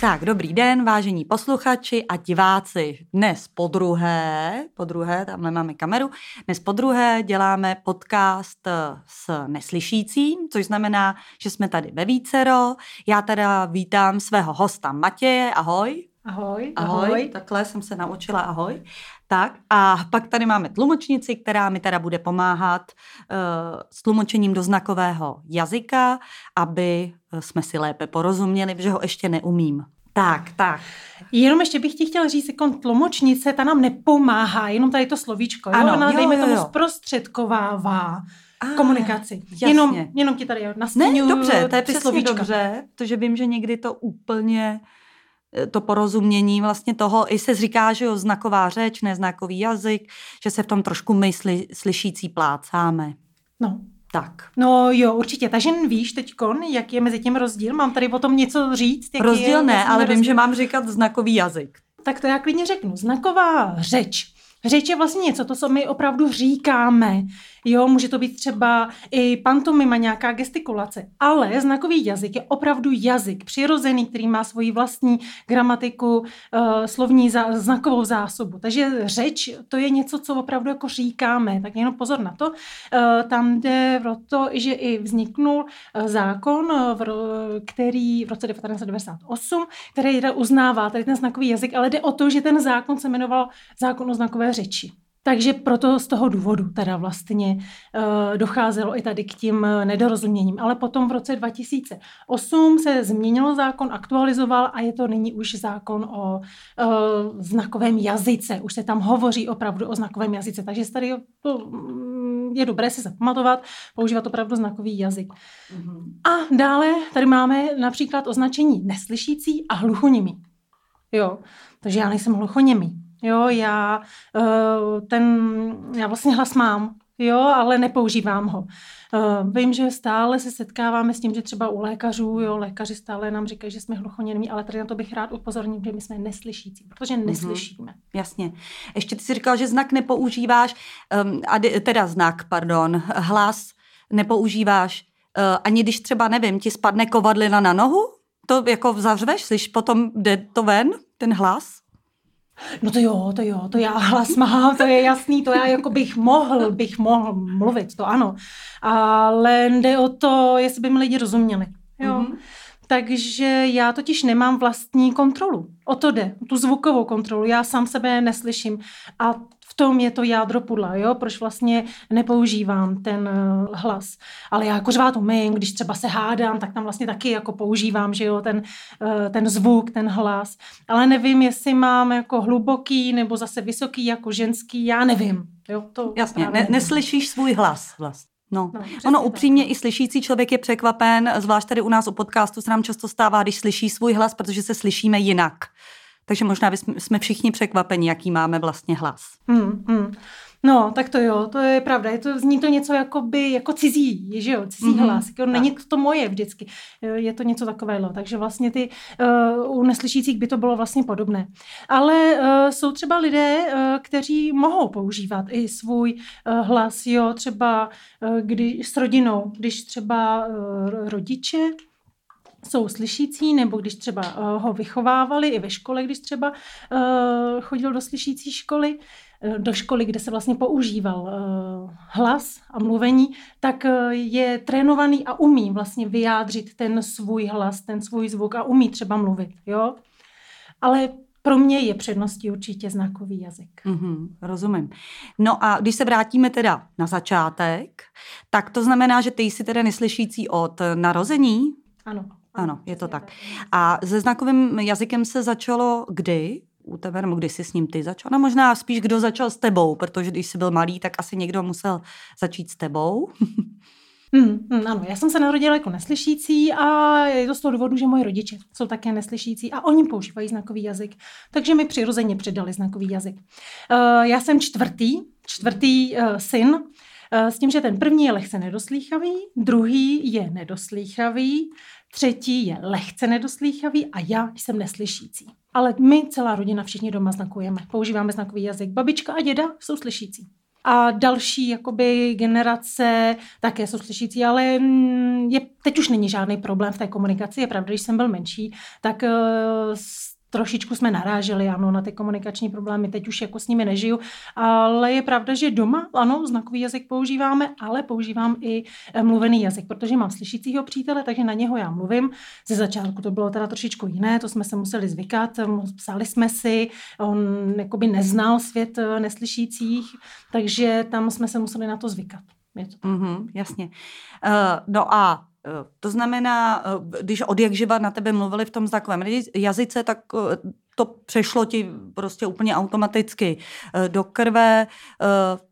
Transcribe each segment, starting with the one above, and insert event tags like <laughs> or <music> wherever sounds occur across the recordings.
Tak, dobrý den, vážení posluchači a diváci. Dnes po druhé, po druhé, tamhle máme kameru, dnes po druhé děláme podcast eh, s neslyšícím, což znamená, že jsme tady ve vícero. Já teda vítám svého hosta Matěje, ahoj. Ahoj, ahoj. Ahoj, takhle jsem se naučila, ahoj. Tak a pak tady máme tlumočnici, která mi teda bude pomáhat uh, s tlumočením do znakového jazyka, aby eh, jsme si lépe porozuměli, protože ho ještě neumím. Tak, tak. Jenom ještě bych ti chtěla říct, jako tlumočnice, ta nám nepomáhá, jenom tady to slovíčko. Jo? Ano, Ona, jo, dejme jo, jo. tomu, zprostředkovává a, komunikaci. Jasně. Jenom, jenom ti tady nastínuju Ne, dobře, to je přesně slovíčka. dobře, protože vím, že někdy to úplně to porozumění vlastně toho, i se říká, že jo, znaková řeč, neznakový jazyk, že se v tom trošku my sly, slyšící plácáme. No. Tak. No jo, určitě. Takže víš teď, jak je mezi tím rozdíl? Mám tady o tom něco říct? Jaký rozdíl je, ne, ale rozdíl? vím, že mám říkat znakový jazyk. Tak to já klidně řeknu. Znaková řeč. Řeč je vlastně něco, to, co my opravdu říkáme. Jo, může to být třeba i pantomima, nějaká gestikulace. Ale znakový jazyk je opravdu jazyk přirozený, který má svoji vlastní gramatiku, uh, slovní znakovou zásobu. Takže řeč to je něco, co opravdu jako říkáme. Tak jenom pozor na to. Uh, tam jde o to, že i vzniknul uh, zákon, který v roce 1998, který uznává tady ten znakový jazyk, ale jde o to, že ten zákon se jmenoval zákon o znakové řeči. Takže proto z toho důvodu teda vlastně uh, docházelo i tady k tím eh, nedorozuměním. Ale potom v roce 2008 se změnil zákon, aktualizoval a je to nyní už zákon o uh, znakovém jazyce. Už se tam hovoří opravdu o znakovém jazyce. Takže tady to mm, je dobré si zapamatovat, používat opravdu znakový jazyk. Mm-hmm. A dále tady máme například označení neslyšící a hluchoněmý. Jo, takže já nejsem hluchoněmý. Jo, já uh, ten, já vlastně hlas mám, jo, ale nepoužívám ho. Uh, vím, že stále se setkáváme s tím, že třeba u lékařů, jo, lékaři stále nám říkají, že jsme hluchoněmí, ale tady na to bych rád upozornil, že my jsme neslyšící, protože mhm. neslyšíme. Mm-hmm. Jasně. Ještě ty jsi říkal, že znak nepoužíváš, um, a teda znak, pardon, hlas nepoužíváš, uh, ani když třeba, nevím, ti spadne kovadlina na nohu, to jako zavřveš, slyš, potom jde to ven, ten hlas? No to jo, to jo, to já hlas mám, to je jasný, to já jako bych mohl, bych mohl mluvit, to ano. Ale jde o to, jestli by mi lidi rozuměli. Jo. Mm-hmm. Takže já totiž nemám vlastní kontrolu. O to jde, tu zvukovou kontrolu. Já sám sebe neslyším. A tom je to jádro pudla, jo, proč vlastně nepoužívám ten uh, hlas. Ale já jako řvát umím, když třeba se hádám, tak tam vlastně taky jako používám, že jo, ten, uh, ten zvuk, ten hlas. Ale nevím, jestli mám jako hluboký nebo zase vysoký jako ženský, já nevím. Jo, to Jasně, ne, neslyšíš svůj hlas vlastně. No, no ono upřímně tak. i slyšící člověk je překvapen, zvlášť tady u nás u podcastu se nám často stává, když slyší svůj hlas, protože se slyšíme jinak. Takže možná jsme všichni překvapeni, jaký máme vlastně hlas. Hmm, hmm. No, tak to jo, to je pravda. Je to, zní to něco jako by, jako cizí, že jo, cizí mm-hmm. hlas. Jako, není to moje vždycky. Je to něco takového. Takže vlastně ty uh, u neslyšících by to bylo vlastně podobné. Ale uh, jsou třeba lidé, uh, kteří mohou používat i svůj uh, hlas, jo, třeba uh, když s rodinou, když třeba uh, rodiče jsou slyšící, nebo když třeba uh, ho vychovávali i ve škole, když třeba uh, chodil do slyšící školy, uh, do školy, kde se vlastně používal uh, hlas a mluvení, tak uh, je trénovaný a umí vlastně vyjádřit ten svůj hlas, ten svůj zvuk a umí třeba mluvit, jo. Ale pro mě je předností určitě znakový jazyk. Mm-hmm, rozumím. No a když se vrátíme teda na začátek, tak to znamená, že ty jsi teda neslyšící od narození? Ano. Ano, je to tak. A se znakovým jazykem se začalo kdy? u tebe, nebo kdy jsi s ním ty začal? No možná spíš, kdo začal s tebou, protože když jsi byl malý, tak asi někdo musel začít s tebou. <laughs> Hmm, hmm, ano, já jsem se narodila jako neslyšící a je to z toho důvodu, že moji rodiče jsou také neslyšící a oni používají znakový jazyk, takže mi přirozeně přidali znakový jazyk. Uh, já jsem čtvrtý, čtvrtý uh, syn s tím, že ten první je lehce nedoslýchavý, druhý je nedoslýchavý, třetí je lehce nedoslýchavý a já jsem neslyšící. Ale my, celá rodina, všichni doma znakujeme. Používáme znakový jazyk. Babička a děda jsou slyšící. A další jakoby generace také jsou slyšící, ale mm, je, teď už není žádný problém v té komunikaci. Je pravda, když jsem byl menší, tak uh, trošičku jsme naráželi, ano, na ty komunikační problémy, teď už jako s nimi nežiju, ale je pravda, že doma, ano, znakový jazyk používáme, ale používám i eh, mluvený jazyk, protože mám slyšícího přítele, takže na něho já mluvím. Ze začátku to bylo teda trošičku jiné, to jsme se museli zvykat, psali jsme si, on jakoby neznal svět eh, neslyšících, takže tam jsme se museli na to zvykat. Je to Mm-hmm, jasně. Uh, no a Eh, to znamená, eh, když od jak živa na tebe mluvili v tom znakovém jazyce, tak eh, to přešlo ti prostě úplně automaticky do krve,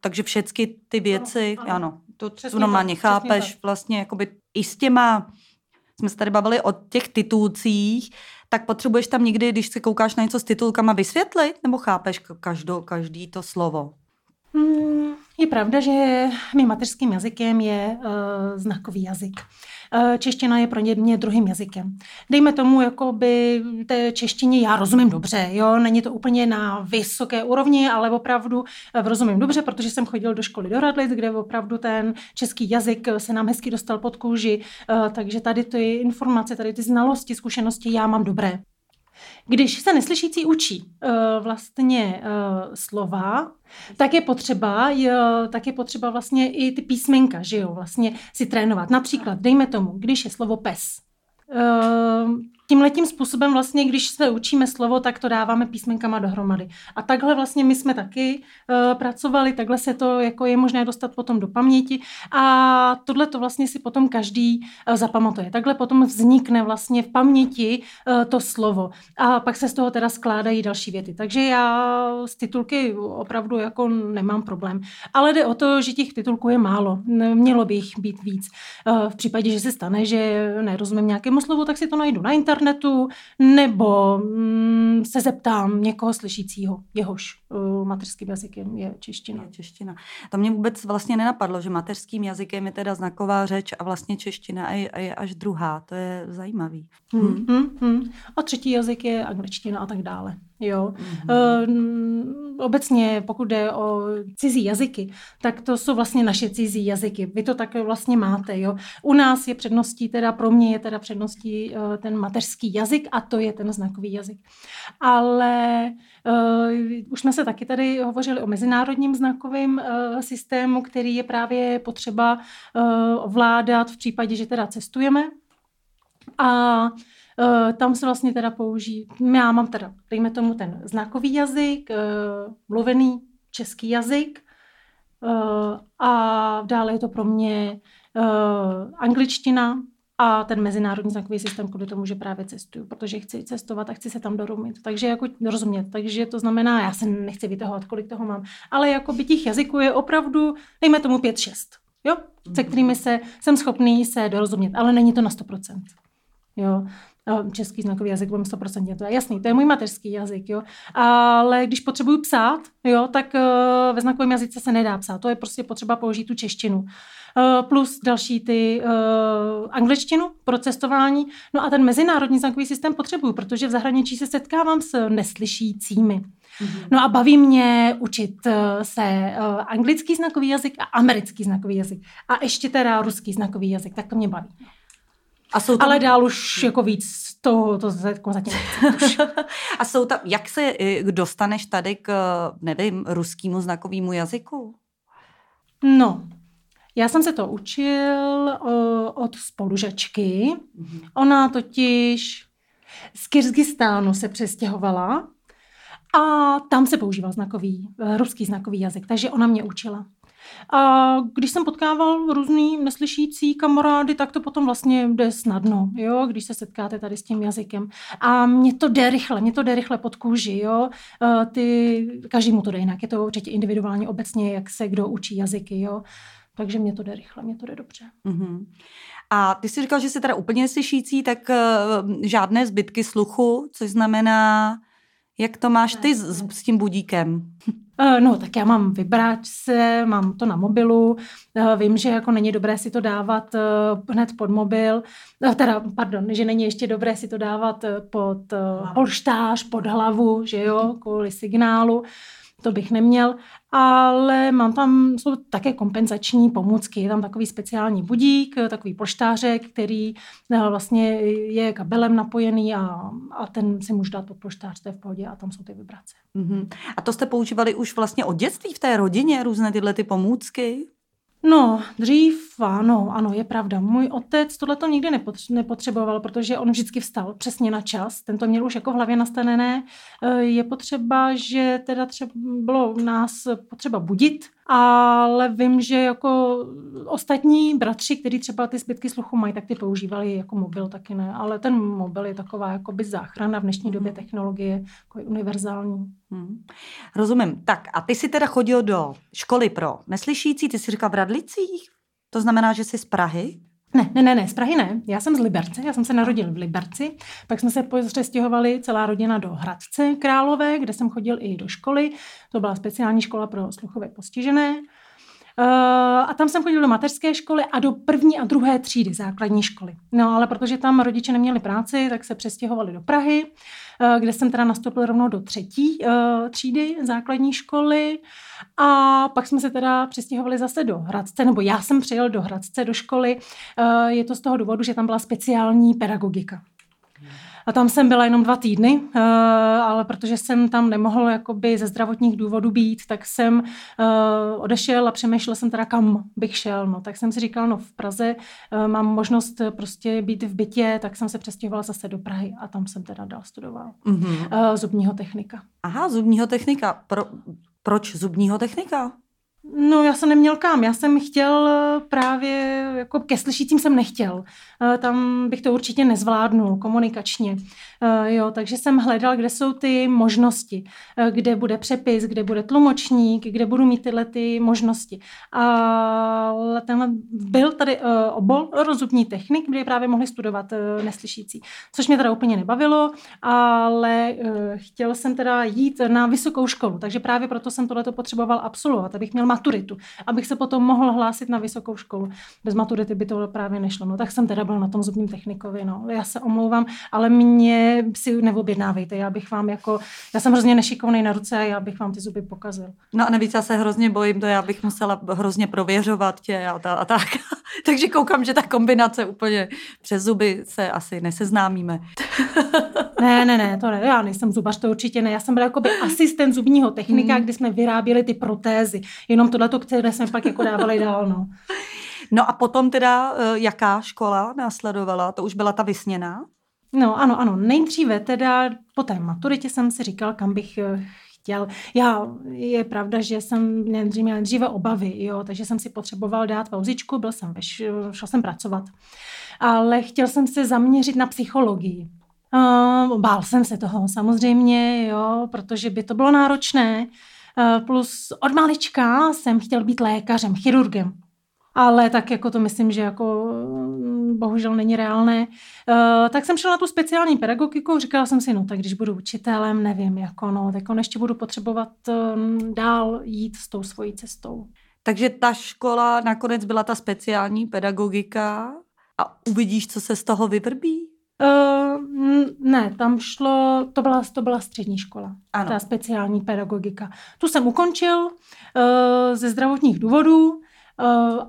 takže všechny ty věci, ano, ano to přesně normálně tak, chápeš, tak. vlastně jakoby i s těma, jsme se tady bavili o těch titulcích, tak potřebuješ tam někdy, když se koukáš na něco s titulkama, vysvětlit, nebo chápeš každou, každý to slovo? Hmm, je pravda, že mým mateřským jazykem je uh, znakový jazyk. Uh, čeština je pro mě druhým jazykem. Dejme tomu, jako by té češtině já rozumím dobře, jo, není to úplně na vysoké úrovni, ale opravdu uh, rozumím dobře, protože jsem chodil do školy do Radlic, kde opravdu ten český jazyk se nám hezky dostal pod kůži, uh, takže tady ty informace, tady ty znalosti, zkušenosti já mám dobré. Když se neslyšící učí uh, vlastně uh, slova, tak je potřeba, jo, tak je potřeba vlastně i ty písmenka, že jo, vlastně si trénovat. Například, dejme tomu, když je slovo pes, uh, tímhletím způsobem vlastně, když se učíme slovo, tak to dáváme písmenkama dohromady. A takhle vlastně my jsme taky uh, pracovali, takhle se to jako je možné dostat potom do paměti a tohle to vlastně si potom každý uh, zapamatuje. Takhle potom vznikne vlastně v paměti uh, to slovo a pak se z toho teda skládají další věty. Takže já z titulky opravdu jako nemám problém. Ale jde o to, že těch titulků je málo. Mělo by jich být víc. Uh, v případě, že se stane, že nerozumím nějakému slovu, tak si to najdu na internetu internetu nebo mm, se zeptám někoho slyšícího, jehož uh, mateřským jazykem je čeština. Je čeština. To mě vůbec vlastně nenapadlo, že mateřským jazykem je teda znaková řeč a vlastně čeština je, je až druhá. To je zajímavý. Hmm. Hmm, hmm. A třetí jazyk je angličtina a tak dále. Jo. Mm-hmm. Uh, obecně, pokud jde o cizí jazyky, tak to jsou vlastně naše cizí jazyky. Vy to tak vlastně máte. Jo. U nás je předností, teda pro mě je teda předností uh, ten mateřský jazyk a to je ten znakový jazyk. Ale uh, už jsme se taky tady hovořili o mezinárodním znakovém uh, systému, který je právě potřeba uh, ovládat v případě, že teda cestujeme. A Uh, tam se vlastně teda použijí, já mám teda, dejme tomu ten znakový jazyk, uh, mluvený český jazyk uh, a dále je to pro mě angličtina a ten mezinárodní znakový systém, kvůli tomu, že právě cestuju, protože chci cestovat a chci se tam dorumit. Takže jako rozumět. Takže to znamená, já se nechci vytahovat, kolik toho mám, ale jako by těch jazyků je opravdu, dejme tomu 5-6, jo, se kterými se, jsem schopný se dorozumět, ale není to na 100%. Jo. Český znakový jazyk, budeme 100% to je jasný, to je můj mateřský jazyk, jo. Ale když potřebuju psát, jo, tak uh, ve znakovém jazyce se nedá psát, to je prostě potřeba použít tu češtinu. Uh, plus další ty uh, angličtinu pro cestování. No a ten mezinárodní znakový systém potřebuju, protože v zahraničí se setkávám s neslyšícími. Mm-hmm. No a baví mě učit se anglický znakový jazyk a americký znakový jazyk. A ještě teda ruský znakový jazyk, tak to mě baví. A jsou tam... Ale dál už jako víc to, to jako zatím už. <laughs> A jsou tam, jak se eh, dostaneš tady k, nevím, ruskému znakovému jazyku? No, já jsem se to učil o, od spolužačky. Mm-hmm. Ona totiž z Kyrgyzstánu se přestěhovala a tam se používal znakový, eh, ruský znakový jazyk, takže ona mě učila. A když jsem potkával různý neslyšící kamarády, tak to potom vlastně jde snadno, jo, když se setkáte tady s tím jazykem. A mě to jde rychle, mě to jde rychle pod kůži, jo. Ty, každý mu to jde jinak, je to určitě individuálně obecně, jak se kdo učí jazyky, jo. Takže mě to jde rychle, mě to jde dobře. Mm-hmm. A ty jsi říkal, že jsi teda úplně neslyšící, tak uh, žádné zbytky sluchu, což znamená Jak to máš ty s, s tím budíkem? Uh, <laughs> no, tak já mám vybráčce, mám to na mobilu, uh, vím, že jako není dobré si to dávat uh, hned pod mobil, teda, pardon, že není ještě dobré si to dávat pod polštář, pod hlavu, že jo, <laughs> kvůli signálu to bych neměl, ale mám tam, jsou také kompenzační pomůcky, je tam takový speciální budík, takový poštářek, který eh, vlastně je kabelem napojený a, a ten si můžu dát pod poštář, to je v pohodě a tam jsou ty vibrace. Mm-hmm. A to jste používali už vlastně od dětství v té rodině, různé tyhle ty pomůcky? No, dřív ano, ano, je pravda. Můj otec tohle to nikdy nepotřeboval, protože on vždycky vstal přesně na čas. Ten to měl už jako v hlavě nastavené. Eh, je potřeba, že teda třeba bylo nás potřeba budit, ale vím, že jako ostatní bratři, kteří třeba ty zbytky sluchu mají, tak ty používali jako mobil taky ne, ale ten mobil je taková jako by záchrana v dnešní době mhm. technologie, jako je univerzální. Hmm. Rozumím. Tak a ty jsi teda chodil do školy pro neslyšící, ty jsi říkal v Radlicích? To znamená, že jsi z Prahy? Ne, ne, ne, ne, z Prahy ne. Já jsem z Liberce, já jsem se narodil v Liberci, pak jsme se přestěhovali celá rodina do Hradce Králové, kde jsem chodil i do školy. To byla speciální škola pro sluchově postižené. Uh, a tam jsem chodil do mateřské školy a do první a druhé třídy základní školy. No ale protože tam rodiče neměli práci, tak se přestěhovali do Prahy, kde jsem teda nastoupil rovnou do třetí uh, třídy základní školy. A pak jsme se teda přestěhovali zase do Hradce, nebo já jsem přijel do Hradce do školy. Je to z toho důvodu, že tam byla speciální pedagogika. A tam jsem byla jenom dva týdny, eh, ale protože jsem tam nemohl jakoby ze zdravotních důvodů být, tak jsem eh, odešel a přemýšlel jsem teda, kam bych šel. No, tak jsem si říkal, no v Praze eh, mám možnost prostě být v bytě, tak jsem se přestěhovala zase do Prahy a tam jsem teda dál studoval mm-hmm. zubního technika. Aha, zubního technika. Pro, proč zubního technika? No, já jsem neměl kam. Já jsem chtěl právě, jako ke slyšícím jsem nechtěl. Eh, tam bych to určitě nezvládnul komunikačně. Eh, jo, takže jsem hledal, kde jsou ty možnosti, eh, kde bude přepis, kde bude tlumočník, kde budu mít tyhle ty možnosti. A ten byl tady obol rozubní technik, kde právě mohli studovat neslyšící, což mě teda úplně nebavilo, ale chtěl jsem teda jít na vysokou školu, takže právě proto jsem tohleto potřeboval absolvovat, abych měl maturitu, abych se potom mohl hlásit na vysokou školu. Bez maturity by to právě nešlo. No tak jsem teda byl na tom zubním technikovi. No. Já se omlouvám, ale mě si neobjednávejte. Já bych vám jako, já jsem hrozně nešikovný na ruce a já bych vám ty zuby pokazil. No a navíc já se hrozně bojím, to já bych musela hrozně prověřovat tě a, ta, a tak. <laughs> Takže koukám, že ta kombinace úplně přes zuby se asi neseznámíme. <laughs> ne, ne, ne, to ne, já nejsem zubař, to určitě ne. Já jsem byl jako by asistent zubního technika, hmm. kdy jsme vyráběli ty protézy. Jenom tohleto, které jsme pak jako dávali dál, no. No a potom teda, eh, jaká škola následovala? To už byla ta vysněná? No ano, ano. Nejdříve teda po té maturitě jsem si říkal, kam bych eh, chtěl. Já, je pravda, že jsem nejdříve, měl dříve obavy, jo, takže jsem si potřeboval dát pauzičku, byl jsem veš, šel jsem pracovat. Ale chtěl jsem se zaměřit na psychologii. Uh, bál jsem se toho samozřejmě, jo, protože by to bylo náročné. Uh, plus od malička jsem chtěl být lékařem, chirurgem ale tak jako to myslím, že jako bohužel není reálné. Uh, tak jsem šla na tu speciální pedagogiku, říkala jsem si, no tak když budu učitelem, nevím, jako no, tak on ještě budu potřebovat um, dál jít s tou svojí cestou. Takže ta škola nakonec byla ta speciální pedagogika a uvidíš, co se z toho vyvrbí? Uh, ne, tam šlo, to byla, to byla střední škola, ano. ta speciální pedagogika. Tu jsem ukončil uh, ze zdravotních důvodů,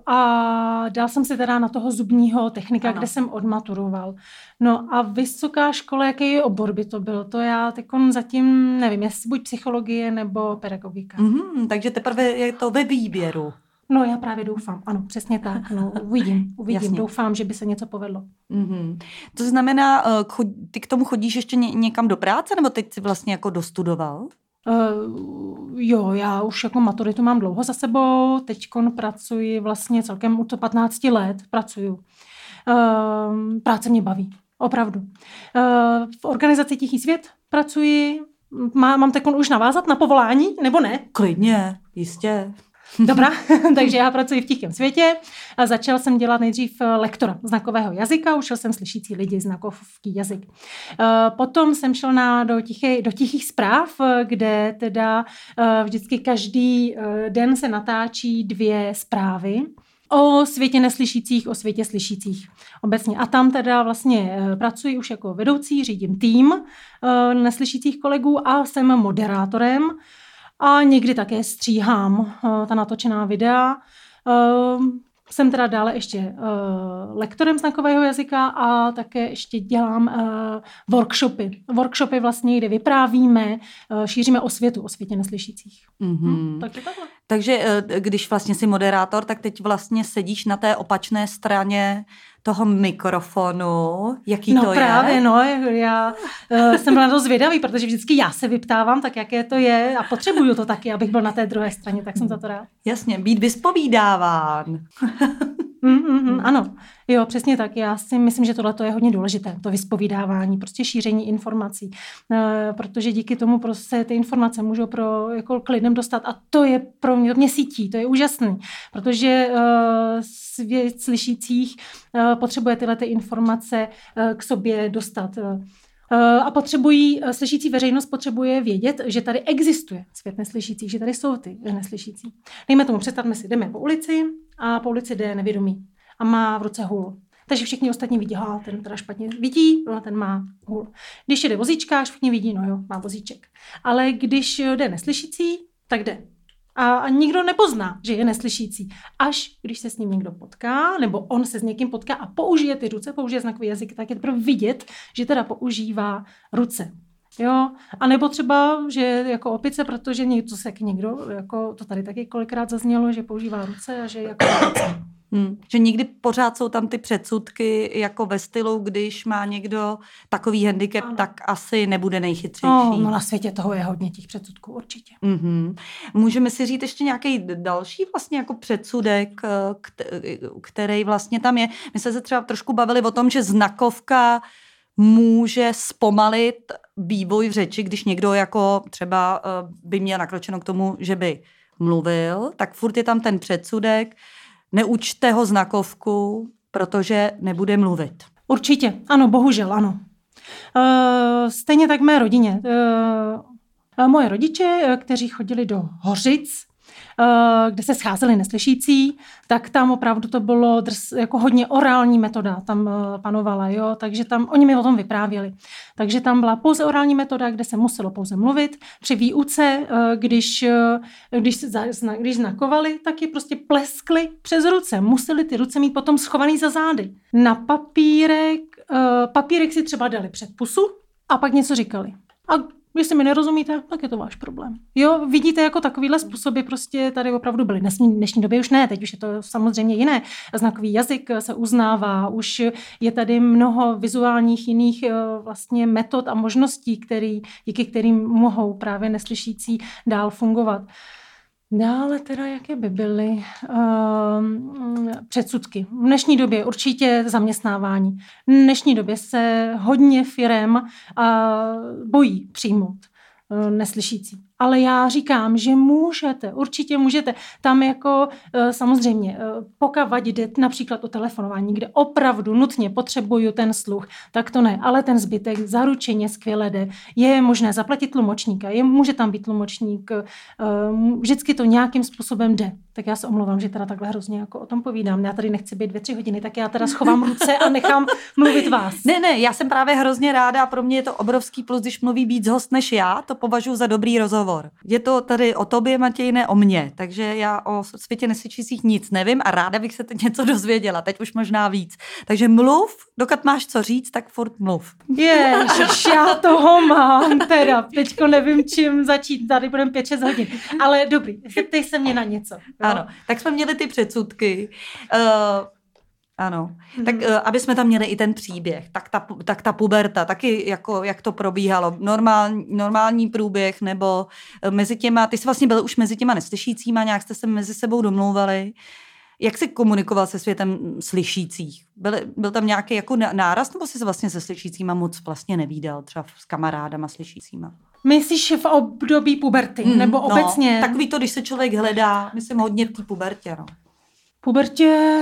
a dal jsem se teda na toho zubního technika, ano. kde jsem odmaturoval. No a vysoká škola, jaký obor by to byl? To já teď zatím nevím, jestli buď psychologie nebo pedagogika. Mm-hmm, takže teprve je to ve výběru. No já právě doufám, ano, přesně tak. No, uvidím, <laughs> uvidím. Jasně. Doufám, že by se něco povedlo. Mm-hmm. To znamená, eh, ty k tomu chodíš ještě někam do práce, nebo teď jsi vlastně jako dostudoval? Uh, jo, já už jako maturitu mám dlouho za sebou, teď pracuji vlastně celkem to 15 let pracuju. Uh, práce mě baví, opravdu. Uh, v organizaci Tichý svět pracuji, má, mám teď už navázat na povolání, nebo ne? Klidně, jistě. Dobrá, <laughs> takže já pracuji v tichém světě. A začal jsem dělat nejdřív lektora znakového jazyka, učil jsem slyšící lidi znakový jazyk. Potom jsem šel na, do, tiché, do tichých zpráv, kde teda vždycky každý den se natáčí dvě zprávy o světě neslyšících, o světě slyšících obecně. A tam teda vlastně eh, pracuji už jako vedoucí, řídím tým eh, neslyšících kolegů a jsem moderátorem a někdy také stříhám eh, ta natočená videa. Jsem teda dále ještě uh, lektorem znakového jazyka a také ještě dělám uh, workshopy. Workshopy vlastně, kde vyprávíme, šíříme o světu, o světě neslyšících. Mm-hmm. Hm, takže takhle. Takže když vlastně jsi moderátor, tak teď vlastně sedíš na té opačné straně toho mikrofonu, jaký no, to právě, je? No já uh, jsem byla dost zvědavý, protože vždycky já se vyptávám, tak jaké to je a potřebuju to taky, abych byl na té druhé straně, tak jsem za to rád. Jasně, být vyspovídáván. <laughs> Mm, mm, mm, ano, jo, přesně tak. Já si myslím, že tohle je hodně důležité, to vyspovídávání, prostě šíření informací, e, protože díky tomu prostě ty informace můžou pro, jako k lidem dostat a to je pro mě, mě sítí, to je úžasný, protože e, svět slyšících e, potřebuje tyhle ty informace e, k sobě dostat. E, a potřebují, slyšící veřejnost potřebuje vědět, že tady existuje svět neslyšících, že tady jsou ty neslyšící. Dejme tomu, představme si, jdeme po ulici a po ulici jde nevědomý a má v ruce hůl. Takže všichni ostatní vidí, ha, ten teda špatně vidí, no, ten má hůl. Když jde vozíčka, všichni vidí, no jo, má vozíček. Ale když jde neslyšící, tak jde a, a nikdo nepozná, že je neslyšící. Až když se s ním někdo potká, nebo on se s někým potká a použije ty ruce, použije znakový jazyk, tak je teprve vidět, že teda používá ruce. Jo, a nebo třeba, že jako opice, protože něco se někdo, jako to tady taky kolikrát zaznělo, že používá ruce a že jako opice. Hmm. Že nikdy pořád jsou tam ty předsudky jako ve stylu, když má někdo takový handicap, ano. tak asi nebude nejchytřejší. No, no na světě toho je hodně těch předsudků, určitě. Mm-hmm. Můžeme si říct ještě nějaký další vlastně jako předsudek, eh, který vlastně tam je. My jsme se třeba trošku bavili o tom, že znakovka může zpomalit vývoj v řeči, když někdo jako třeba eh, by měl nakročeno k tomu, že by mluvil, tak furt je tam ten předsudek, neučte ho znakovku, protože nebude mluvit. Určitě, ano, bohužel, ano. Uh, stejně tak mé rodině. Uh, moje rodiče, kteří chodili do Hořic, kde se scházeli neslyšící, tak tam opravdu to bylo drs, jako hodně orální metoda tam eh, panovala, jo, takže tam oni mi o tom vyprávěli. Takže tam byla pouze orální metoda, kde se muselo pouze mluvit. Při výuce, eh, když, když, když znakovali, tak je prostě pleskli přes ruce. Museli ty ruce mít potom schovaný za zády. Na papírek, papírek si třeba dali před pusu a pak něco říkali. A Jestli mi nerozumíte, tak je to váš problém. Jo, vidíte, jako takovýhle způsoby prostě tady opravdu byly. V dnešní době už ne, teď už je to samozřejmě jiné. Znakový jazyk se uznává, už je tady mnoho vizuálních jiných eh, vlastně metod a možností, který, díky kterým mohou právě neslyšící dál fungovat. Dále teda, jaké by byly uh, předsudky. V dnešní době určitě zaměstnávání. V dnešní době se hodně firem uh, bojí přijmout uh, neslyšící ale já říkám, že můžete, určitě můžete. Tam jako eh, samozřejmě, eh, pokud jde například o telefonování, kde opravdu nutně potřebuju ten sluch, tak to ne, ale ten zbytek zaručeně skvěle jde. Je možné zaplatit tlumočníka, je, může tam být tlumočník, eh, vždycky to nějakým způsobem jde. Tak já se omlouvám, že teda takhle hrozně jako o tom povídám. Já tady nechci být dvě, tři hodiny, tak já teda schovám ruce a nechám mluvit vás. Ne, ne, já jsem právě hrozně ráda a pro mě je to obrovský plus, když mluví víc host než já, to považuji za dobrý rozhovor rozhovor. Je to tady o tobě, Matěj, ne o mně, takže já o světě nesvědčících nic nevím a ráda bych se teď něco dozvěděla, teď už možná víc. Takže mluv, dokud máš co říct, tak furt mluv. Ježiš, já toho mám teda, teďko nevím, čím začít, tady budeme 5-6 hodin, ale dobrý, zeptej se mě na něco. Jo? Ano, tak jsme měli ty předsudky. Uh, ano, mm-hmm. tak uh, aby jsme tam měli i ten příběh, tak ta, tak ta puberta, taky jako, jak to probíhalo, normální, normální průběh, nebo uh, mezi těma, ty jsi vlastně byl už mezi těma neslyšícíma, nějak jste se mezi sebou domlouvali. Jak jsi komunikoval se světem slyšících? Byl, byl tam nějaký jako náraz, nebo jsi se vlastně se slyšícíma moc vlastně nevídal, třeba s kamarádama slyšícíma? Myslíš v období puberty, mm, nebo obecně? No, takový to, když se člověk hledá, myslím hodně v té pubertě, no. Pubertě,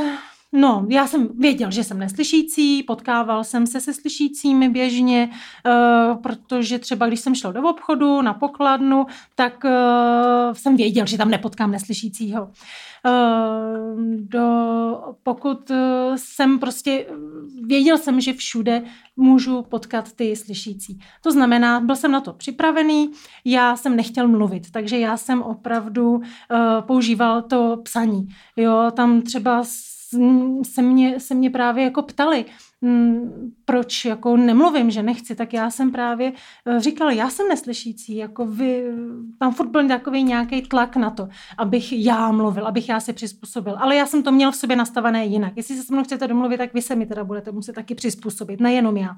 No, já jsem věděl, že jsem neslyšící, potkával jsem se se slyšícími běžně, uh, protože třeba když jsem šel do obchodu na pokladnu, tak uh, jsem věděl, že tam nepotkám neslyšícího. Uh, do, pokud jsem prostě, věděl jsem, že všude můžu potkat ty slyšící. To znamená, byl jsem na to připravený, já jsem nechtěl mluvit, takže já jsem opravdu používal to psaní. Jo, tam třeba se mě, se mě právě jako ptali, mm, proč jako nemluvím, že nechci, tak já jsem právě eh, říkal, já jsem neslyšící, jako vy, tam furt byl takový nějaký tlak na to, abych já mluvil, abych já se přizpůsobil, ale já jsem to měl v sobě nastavené jinak. Jestli se se mnou chcete domluvit, tak vy se mi teda budete muset taky přizpůsobit, nejenom já.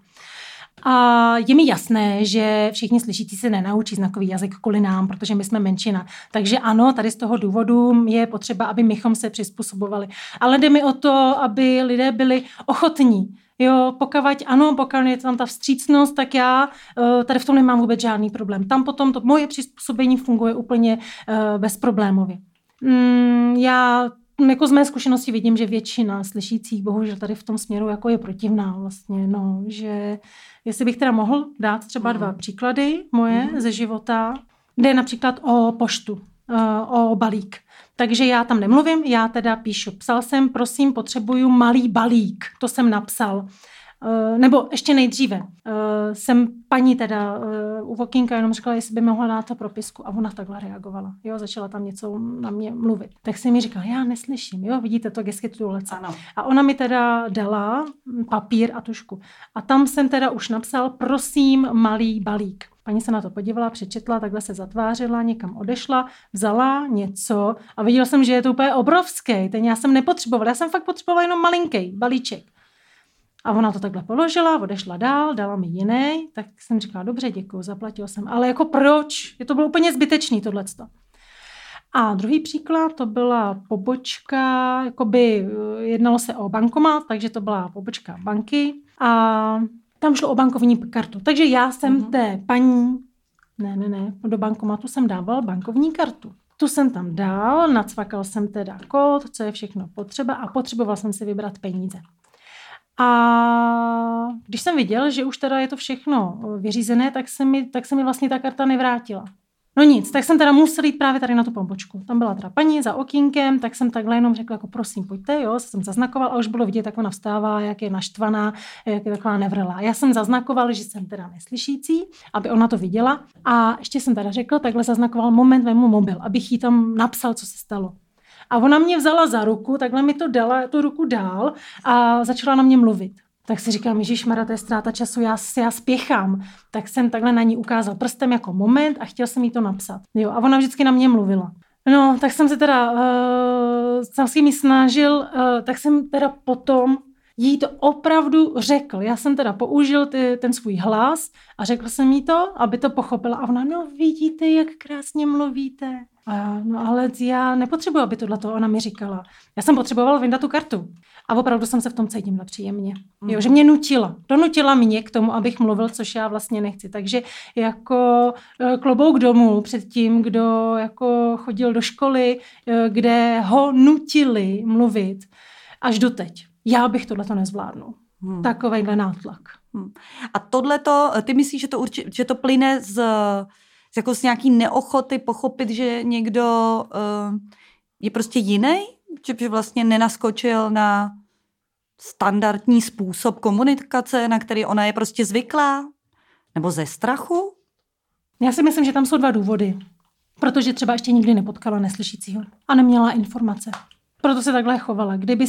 A je mi jasné, že všichni slyšící se nenaučí znakový jazyk kvůli nám, protože my jsme menšina. Takže ano, tady z toho důvodu je potřeba, aby mychom se přizpůsobovali. Ale jde mi o to, aby lidé byli ochotní. Jo, pokud ano, pokud je tam ta vstřícnost, tak já eh, tady v tom nemám vůbec žádný problém. Tam potom to moje přizpůsobení funguje úplně eh, bezproblémově. Mm, já jako z mé zkušenosti vidím, že většina slyšících bohužel tady v tom směru jako je protivná vlastně, no, že jestli bych teda mohl dát třeba dva mhm. příklady moje mm. ze života, jde například o poštu, eh, o balík. Takže já tam nemluvím, já teda píšu. Psal jsem, prosím, potřebuju malý balík. To jsem napsal. Uh, nebo ještě nejdříve uh, jsem paní teda uh, u Vokínka jenom říkala, jestli by mohla dát to propisku a ona takhle reagovala. Jo, začala tam něco na mě mluvit. Tak si mi říkala, já neslyším, jo, vidíte to geskitulace. Ano. A ona mi teda dala papír a tušku. A tam jsem teda už napsal, prosím, malý balík. Paní se na to podívala, přečetla, takhle se zatvářila, někam odešla, vzala něco a viděl jsem, že je to úplně obrovský. Ten já jsem nepotřebovala, já jsem fakt potřebovala jenom malinký balíček. A ona to takhle položila, odešla dál, dala mi jiný, tak jsem říkala, dobře, děkuji, zaplatil jsem. Ale jako proč? Je to bylo úplně zbytečný tohleto. A druhý příklad, to byla pobočka, jakoby eh, jednalo se o bankomat, takže to byla pobočka banky a tam šlo o bankovní kartu. Takže já jsem uh-huh. té paní, ne, ne, ne, do bankomatu jsem dával bankovní kartu. Tu jsem tam dal, nacvakal jsem teda kód, co je všechno potřeba a potřeboval jsem si vybrat peníze. A když jsem viděl, že už teda je to všechno vyřízené, tak se mi, tak se mi vlastně ta karta nevrátila. No nic, tak jsem teda musel jít právě tady na tu pompočku. Tam byla teda paní za okýnkem, tak jsem takhle jenom řekla, jako prosím, pojďte, jo, jsem zaznakoval a už bylo vidět, jak ona vstává, jak je naštvaná, jak je taková nevrlá. Já jsem zaznakoval, že jsem teda neslyšící, aby ona to viděla a ještě jsem teda řekl, takhle zaznakoval moment vemu mobil, abych jí tam napsal, co se stalo. A ona mě vzala za ruku, takhle mi to dala, tu ruku dál a začala na mě mluvit. Tak si říkám, Ježíš Mara, to je ztráta času, já, já spěchám. Tak jsem takhle na ní ukázal prstem jako moment a chtěl jsem jí to napsat. Jo, a ona vždycky na mě mluvila. No, tak jsem se teda, uh, jsem si mi snažil, uh, tak jsem teda potom jí to opravdu řekl. Já jsem teda použil ty, ten svůj hlas a řekl jsem jí to, aby to pochopila. A ona, no vidíte, jak krásně mluvíte. A já, no ale já nepotřebuji, aby tohle to ona mi říkala. Já jsem potřeboval vyndat tu kartu. A opravdu jsem se v tom cítím nepříjemně. Mm. Jo, že mě nutila. Donutila mě k tomu, abych mluvil, což já vlastně nechci. Takže jako e, klobouk domů před tím, kdo jako chodil do školy, e, kde ho nutili mluvit až do teď. Já bych tohle to nezvládnul. Hmm. Takovejhle nátlak. Hmm. A tohle ty myslíš, že to, urči, že to plyne z jako z nějaký neochoty pochopit, že někdo uh, je prostě jiný, že vlastně nenaskočil na standardní způsob komunikace, na který ona je prostě zvyklá? Nebo ze strachu? Já si myslím, že tam jsou dva důvody. Protože třeba ještě nikdy nepotkala neslyšícího a neměla informace. Proto se takhle chovala. Kdyby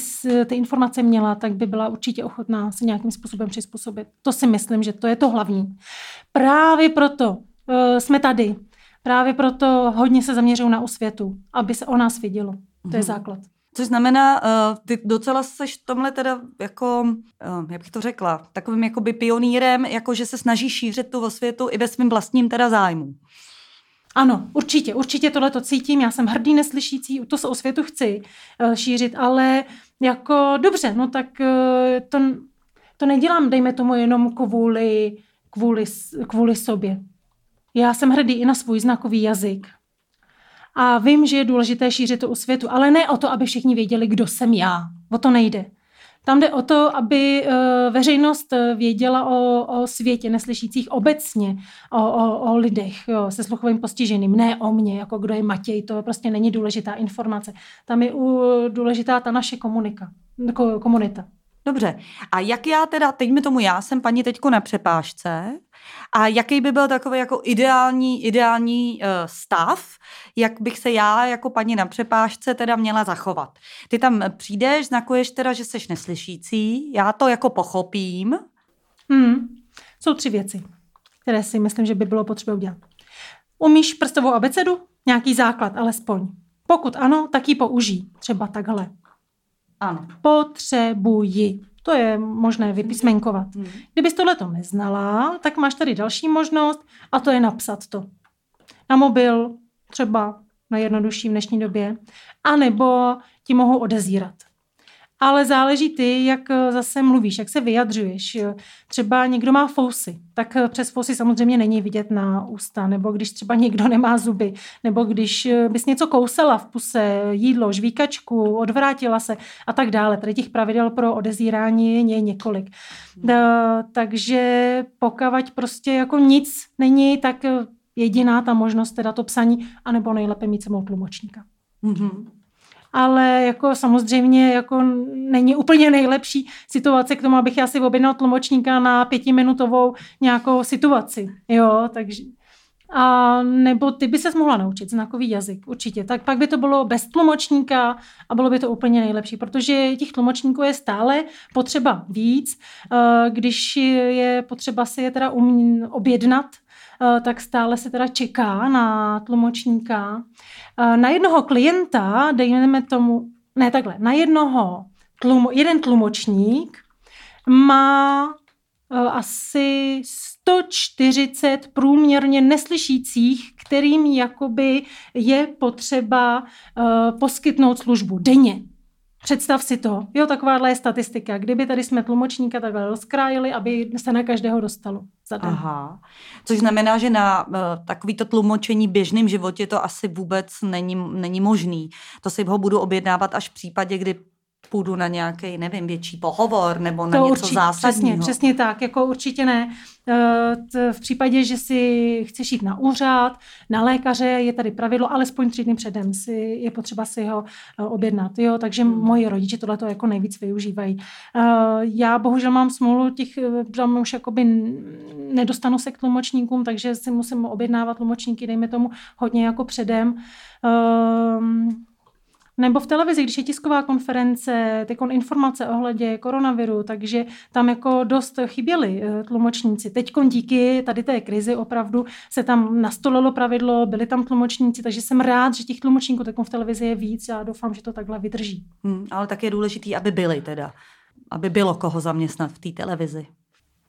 ty informace měla, tak by byla určitě ochotná se nějakým způsobem přizpůsobit. To si myslím, že to je to hlavní. Právě proto uh, jsme tady. Právě proto hodně se zaměřují na osvětu, aby se o nás vidělo. To je mhm. základ. Což znamená, uh, ty docela seš tomhle teda jako, uh, jak bych to řekla, takovým jakoby pionýrem, jako že se snaží šířit tu osvětu i ve svým vlastním teda zájmu. Ano, určitě, určitě tohle to cítím, já jsem hrdý neslyšící, to se o světu chci uh, šířit, ale jako dobře, no tak uh, to, to nedělám, dejme tomu, jenom kvůli, kvůli, kvůli sobě. Já jsem hrdý i na svůj znakový jazyk. A vím, že je důležité šířit to u světu, ale ne o to, aby všichni věděli, kdo jsem já. O to nejde. Tam jde o to, aby eh, veřejnost eh, věděla o, o světě neslyšících obecně, o, o, o lidech jo, se sluchovým postižením, ne o mně, jako kdo je Matěj, to prostě není důležitá informace. Tam je důležitá ta naše komunika, komunita. Dobře. A jak já teda, teď mi tomu, já jsem paní teďko na přepážce, a jaký by byl takový jako ideální, ideální uh, stav, jak bych se já jako paní na přepážce teda měla zachovat. Ty tam přijdeš, znakuješ teda, že jsi neslyšící, já to jako pochopím. Hmm. Jsou tři věci, které si myslím, že by bylo potřeba udělat. Umíš prstovou abecedu? Nějaký základ, alespoň. Pokud ano, tak ji použij. Třeba takhle. Ano. Potřebuji. To je možné vypísmenkovat. Hmm. Kdybys tohle to neznala, tak máš tady další možnost a to je napsat to. Na mobil, třeba nejjednodušší v dnešní době, a nebo ti mohou odezírat ale záleží ty, jak eh, zase mluvíš, jak se vyjadřuješ. Třeba někdo má fousy, tak eh, přes fousy samozřejmě není vidět na ústa, nebo když třeba někdo nemá zuby, nebo když eh, bys něco kousala v puse, jídlo, žvíkačku, odvrátila se a tak dále. Tady těch pravidel pro odezírání je několik. Takže pokavať prostě jako nic není, tak jediná ta možnost teda to psaní, anebo nejlépe mít samou tlumočníka. Mm-hmm ale jako samozřejmě jako není úplně nejlepší situace k tomu, abych já si objednal tlumočníka na pětiminutovou nějakou situaci. Jo, takže a nebo ty by se mohla naučit znakový jazyk, určitě. Tak pak by to bylo bez tlumočníka a bylo by to úplně nejlepší, protože těch tlumočníků je stále potřeba víc. Eh, když je potřeba si je teda objednat, tak stále se teda čeká na tlumočníka. Eh, na jednoho klienta, dejme tomu, ne takhle, na jednoho tlum, jeden tlumočník má eh, asi 140 průměrně neslyšících, kterým jakoby je potřeba poskytnout službu denně. Představ si to. Jo, takováhle je statistika. Kdyby tady jsme tlumočníka takhle rozkrájeli, aby se na každého dostalo. Za den. Aha. Což znamená, že na uh, takovýto tlumočení v běžném životě to asi vůbec není, není možný. To si ho budu objednávat až v případě, kdy půjdu na nějaký, nevím, větší pohovor nebo na to něco určitě, zásadního. Přesně, přesně tak, jako určitě ne. Eh, v případě, že si chceš jít na úřad, na lékaře, je tady pravidlo, alespoň tři dny předem si, je potřeba si ho eh, objednat. Jo? Takže hmm. moji rodiče tohle jako nejvíc využívají. Eh, já bohužel mám smůlu těch, že už jakoby nedostanu se k tlumočníkům, takže si musím objednávat tlumočníky, dejme tomu, hodně jako předem. Nebo v televizi, když je tisková konference, teď informace ohledě koronaviru, takže tam jako dost chyběli eh, tlumočníci. Teď díky tady té krizi opravdu se tam nastolilo pravidlo, byli tam tlumočníci, takže jsem rád, že těch tlumočníků teď v televizi je víc a doufám, že to takhle vydrží. Hmm, ale tak je důležitý, aby byli teda, aby bylo koho zaměstnat v té televizi.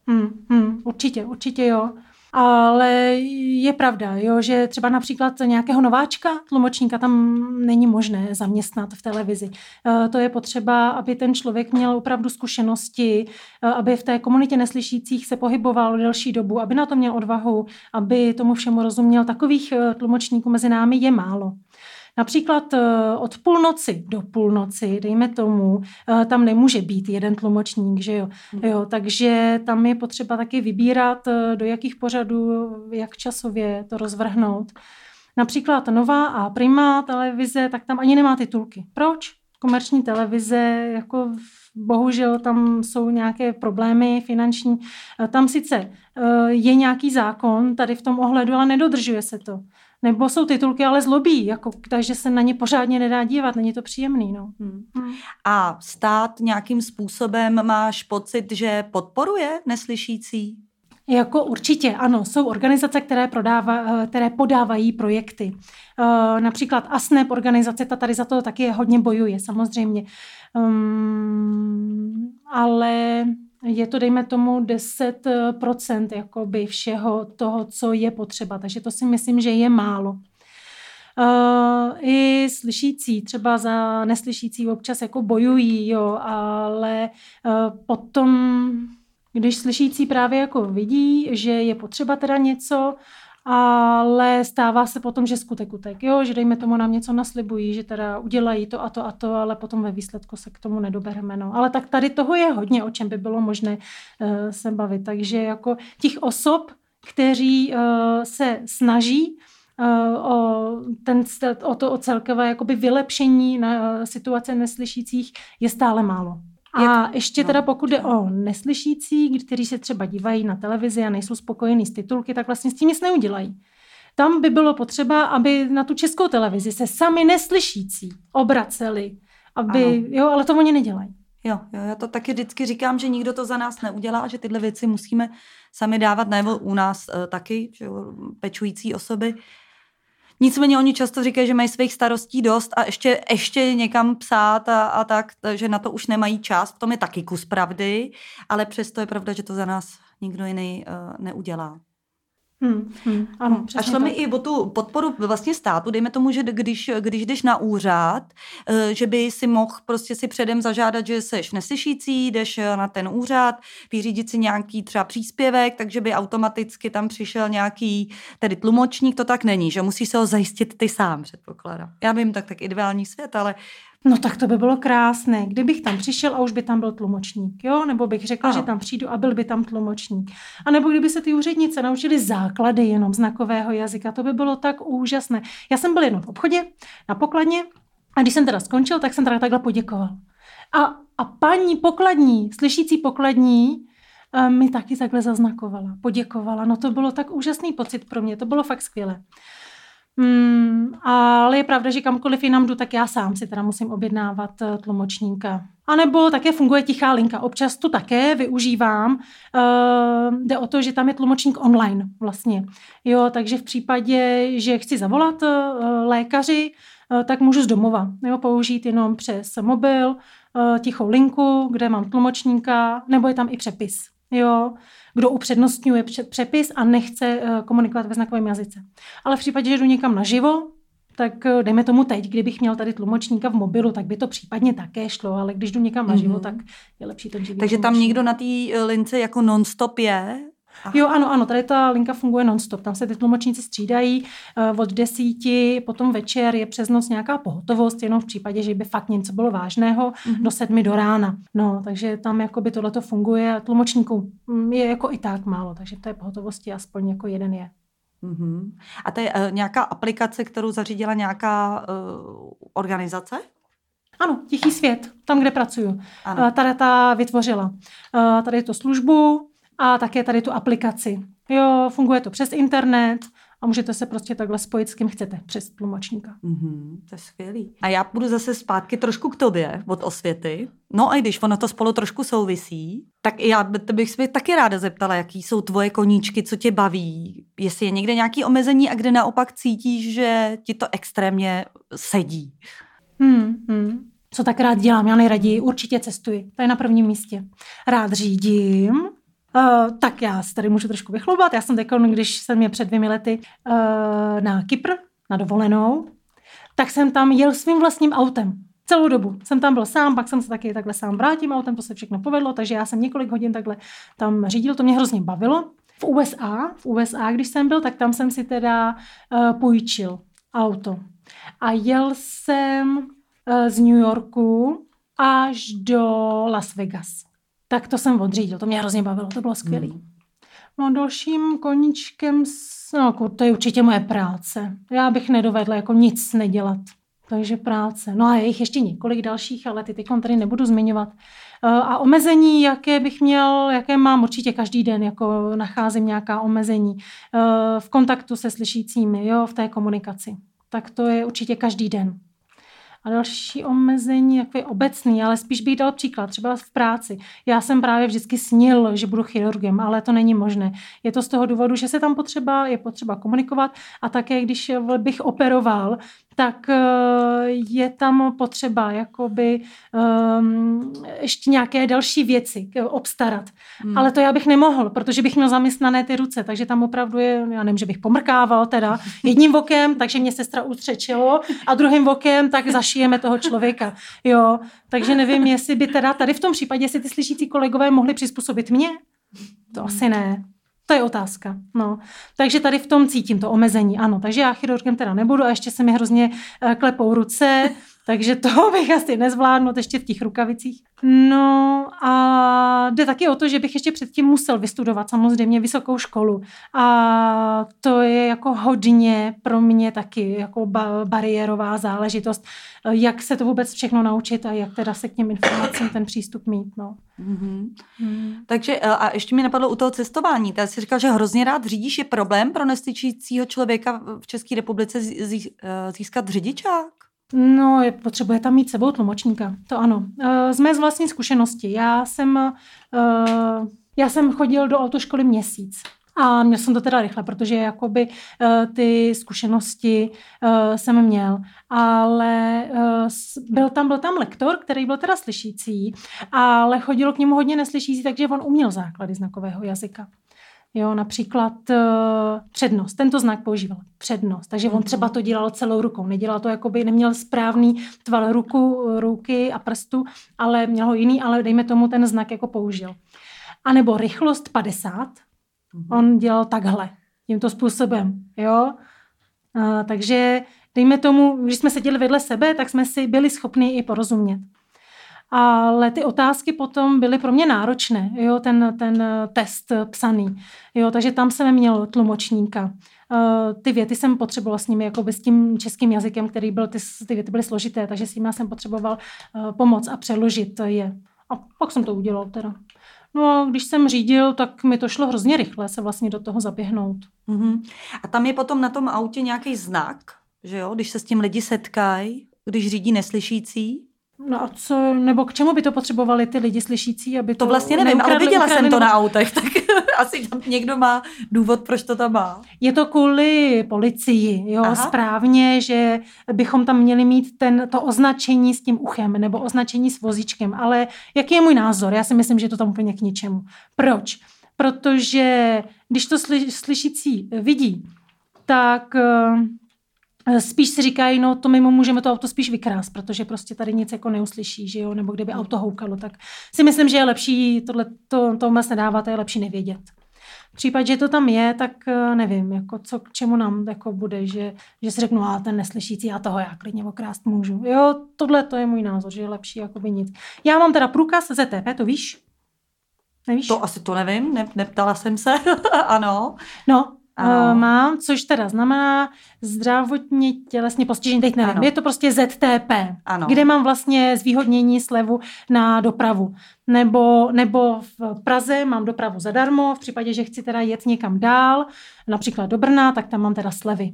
Hmm, hmm, určitě, určitě jo. Ale je pravda, jo, že třeba například nějakého nováčka, tlumočníka tam není možné zaměstnat v televizi. E, to je potřeba, aby ten člověk měl opravdu zkušenosti, e, aby v té komunitě neslyšících se pohyboval delší dobu, aby na to měl odvahu, aby tomu všemu rozuměl. Takových e, tlumočníků mezi námi je málo. Například eh, od půlnoci do půlnoci, dejme tomu, eh, tam nemůže být jeden tlumočník, že jo? Hmm. jo takže tam je potřeba taky vybírat, eh, do jakých pořadů, jak časově to rozvrhnout. Například Nová a Prima televize, tak tam ani nemá titulky. Proč? Komerční televize, jako bohužel tam jsou nějaké problémy finanční. Tam sice je nějaký zákon tady v tom ohledu, ale nedodržuje se to. Nebo jsou titulky, ale zlobí, jako, takže se na ně pořádně nedá dívat, není to příjemný. No. Hmm. Hmm. A stát nějakým způsobem máš pocit, že podporuje neslyšící? Jako určitě, ano. Jsou organizace, které, prodává, které podávají projekty. Eh, například ASNEP organizace, ta tady za to taky hodně bojuje, samozřejmě. Um, ale je to, dejme tomu, 10% jakoby všeho toho, co je potřeba. Takže to si myslím, že je málo. Uh, I slyšící, třeba za neslyšící občas jako bojují, jo, ale uh, potom, když slyšící právě jako vidí, že je potřeba teda něco, ale stává se potom, že skutek utek, jo, že dejme tomu nám něco naslibují, že teda udělají to a to a to, ale potom ve výsledku se k tomu nedobereme, no. Ale tak tady toho je hodně, o čem by bylo možné uh, se bavit, takže jako těch osob, kteří uh, se snaží uh, o, ten, o to o celkové jakoby vylepšení na uh, situace neslyšících je stále málo. A ještě teda pokud jde o neslyšící, kteří se třeba dívají na televizi a nejsou spokojení s titulky, tak vlastně s tím nic neudělají. Tam by bylo potřeba, aby na tu českou televizi se sami neslyšící obraceli, aby, ano. jo, ale to oni nedělají. Jo, jo, já to taky vždycky říkám, že nikdo to za nás neudělá, že tyhle věci musíme sami dávat najevo u nás uh, taky, že pečující osoby. Nicméně oni často říkají, že mají svých starostí dost a ještě, ještě někam psát a, a tak, že na to už nemají čas. V tom je taky kus pravdy, ale přesto je pravda, že to za nás nikdo jiný uh, neudělá. Hmm, hmm, ano, a šlo mi i o tu podporu vlastně státu, dejme tomu, že když, když jdeš na úřad, eh, že by si mohl prostě si předem zažádat, že jsi neslyšící, jdeš eh, na ten úřad, vyřídit si nějaký třeba příspěvek, takže by automaticky tam přišel nějaký tedy tlumočník, to tak není, že musíš se ho zajistit ty sám, předpokládám. Já vím, tak tak ideální svět, ale No tak to by bylo krásné, kdybych tam přišel a už by tam byl tlumočník, jo? Nebo bych řekla, ano. že tam přijdu a byl by tam tlumočník. A nebo kdyby se ty úřednice naučili základy jenom znakového jazyka, to by bylo tak úžasné. Já jsem byl jenom v obchodě, na pokladně, a když jsem teda skončil, tak jsem teda takhle poděkoval. A, a paní pokladní, slyšící pokladní, eh, mi taky takhle zaznakovala, poděkovala. No to bylo tak úžasný pocit pro mě, to bylo fakt skvělé. Hmm, ale je pravda, že kamkoliv jinam jdu, tak já sám si teda musím objednávat eh, tlumočníka. A nebo také funguje tichá linka. Občas to také využívám. Uh, jde o to, že tam je tlumočník online vlastně. Jo, takže v případě, že chci zavolat uh, lékaři, uh, tak můžu z domova jo, použít jenom přes mobil, uh, tichou linku, kde mám tlumočníka, nebo je tam i přepis. Jo, kdo upřednostňuje přepis a nechce eh, komunikovat ve znakovém jazyce. Ale v případě, že jdu někam naživo, tak eh, dejme tomu teď, kdybych měl tady tlumočníka v mobilu, tak by to případně také šlo, ale když jdu někam naživo, mm-hmm. tak je lepší ten živý Takže tlumočník. tam někdo na té eh, lince jako non-stop je? Aha. Jo, ano, ano, tady ta linka funguje non-stop. Tam se ty tlumočníci střídají uh, od desíti, potom večer je přes noc nějaká pohotovost, jenom v případě, že by fakt něco bylo vážného, mm-hmm. do sedmi do rána. No, takže tam jako by tohleto funguje a tlumočníků mm, je jako i tak málo, takže v té pohotovosti aspoň jako jeden je. Mm-hmm. A to je uh, nějaká aplikace, kterou zařídila nějaká uh, organizace? Ano, Tichý svět, tam, kde pracuju. Ano. Tady ta vytvořila. Tady to službu, a také tady tu aplikaci. Jo, funguje to přes internet a můžete se prostě takhle spojit s kým chcete přes tlumočníka. Mm-hmm, to je skvělý. A já půjdu zase zpátky trošku k tobě od osvěty. No a když ono to spolu trošku souvisí, tak já bych se taky ráda zeptala, jaký jsou tvoje koníčky, co tě baví, jestli je někde nějaký omezení a kde naopak cítíš, že ti to extrémně sedí. Hmm, hmm. Co tak rád dělám? Já nejraději určitě cestuji. To je na prvním místě. Rád řídím, Uh, tak já se tady můžu trošku vychloubat. Já jsem teď, když jsem mě před dvěmi lety uh, na Kypr, na dovolenou, tak jsem tam jel svým vlastním autem. Celou dobu jsem tam byl sám, pak jsem se taky takhle sám vrátím autem, to se všechno povedlo, takže já jsem několik hodin takhle tam řídil, to mě hrozně bavilo. V USA, v USA, když jsem byl, tak tam jsem si teda uh, půjčil auto. A jel jsem uh, z New Yorku až do Las Vegas tak to jsem odřídil. To mě hrozně bavilo, to bylo skvělé. Hmm. No dalším koníčkem, no, to je určitě moje práce. Já bych nedovedla jako nic nedělat. Takže práce. No a je jich ještě několik dalších, ale ty teď tady nebudu zmiňovat. Eh, a omezení, jaké bych měl, jaké mám určitě každý den, jako nacházím nějaká omezení eh, v kontaktu se slyšícími, jo, v té komunikaci. Tak to je určitě každý den. A další omezení, je obecný, ale spíš bych dal příklad, třeba v práci. Já jsem právě vždycky snil, že budu chirurgem, ale to není možné. Je to z toho důvodu, že se tam potřeba, je potřeba komunikovat a také, když bych operoval, tak eh, je tam potřeba jakoby um, ještě nějaké další věci obstarat. Hmm. Ale to já bych nemohl, protože bych měl zaměstnané ty ruce, takže tam opravdu je, já nevím, že bych pomrkával teda <laughs> jedním vokem, takže mě sestra utře čelo a druhým vokem tak zašijeme toho člověka. Jo, takže nevím, jestli by teda tady v tom případě, jestli ty slyšící kolegové mohli přizpůsobit mě, to asi ne. To je otázka. No. Takže tady v tom cítím to omezení, ano. Takže já chirurgem teda nebudu a ještě se mi hrozně eh, klepou ruce, takže to <laughs> bych asi nezvládnu ještě v těch rukavicích. No a jde taky o to, že bych ještě předtím musel vystudovat samozřejmě vysokou školu. A to je jako hodně pro mě taky jako ba- bariérová záležitost, jak se to vůbec všechno naučit a jak teda se k těm informacím ten přístup mít. No. Mm-hmm. Mm. Takže a ještě mi napadlo u toho cestování. Ty jsi říkal, že hrozně rád řídíš. Je problém pro nestyčícího člověka v České republice eh, získat řidičák? No, je, potřebuje tam mít sebou tlumočníka, to ano. Eh, z mé vlastní zkušenosti. Já jsem, eh, já jsem chodil do autoškoly měsíc. A měl jsem to teda rychle, protože jakoby uh, ty zkušenosti uh, jsem měl. Ale uh, byl tam, byl tam lektor, který byl teda slyšící, ale chodilo k němu hodně neslyšící, takže on uměl základy znakového jazyka. Jo, například uh, přednost. Tento znak používal přednost. Takže on třeba to dělal celou rukou. Nedělal to, jako by neměl správný tvar ruku, ruky a prstu, ale měl ho jiný, ale dejme tomu ten znak jako použil. A nebo rychlost 50. Mm-hmm. On dělal takhle, tímto způsobem. Jo? Uh, takže dejme tomu, když jsme seděli vedle sebe, tak jsme si byli schopni i porozumět ale ty otázky potom byly pro mě náročné, jo, ten, ten eh, test psaný, jo, takže tam jsem měl tlumočníka. Uh, ty věty jsem potřebovala s nimi, jako s tím českým jazykem, který byl, ty, ty věty byly složité, takže s nimi jsem potřeboval uh, pomoc a přeložit je. A pak jsem to udělal teda. No a když jsem řídil, tak mi to šlo hrozně rychle se vlastně do toho zaběhnout. Uh-huh. A tam je potom na tom autě nějaký znak, že jo, když se s tím lidi setkají, když řídí neslyšící? No a co, nebo k čemu by to potřebovali ty lidi slyšící, aby to... To vlastně nevím, ale viděla jsem to na autech, tak <laughs> asi tam někdo má důvod, proč to tam má. Je to kvůli policii, jo, Aha. správně, že bychom tam měli mít ten, to označení s tím uchem, nebo označení s vozíčkem, ale jaký je můj názor? Já si myslím, že je to tam úplně k ničemu. Proč? Protože když to sly, slyšící vidí, tak Eh, spíš si říkají, no to mimo můžeme to auto spíš vykrást, protože prostě tady nic jako neuslyší, že jo, nebo kdyby auto houkalo, tak si myslím, že je lepší tohle, to, to vůbec nedávat, je lepší nevědět. V případě, že to tam je, tak eh, nevím, jako co k čemu nám jako bude, že, že si řeknu, a ten neslyšící, já toho já klidně okrást můžu. Jo, tohle to je můj názor, že je lepší jako by nic. Já mám teda průkaz ZTP, to víš? Nevíš? To asi to nevím, ne, neptala jsem se, <laughs> ano. No, ano. Uh, mám, což teda znamená zdravotně tělesně postižení, teď nevím, ano. je to prostě ZTP, ano. kde mám vlastně zvýhodnění slevu na dopravu. Nebo, nebo v Praze mám dopravu zadarmo, v případě, že chci teda jet někam dál, například do Brna, tak tam mám teda slevy.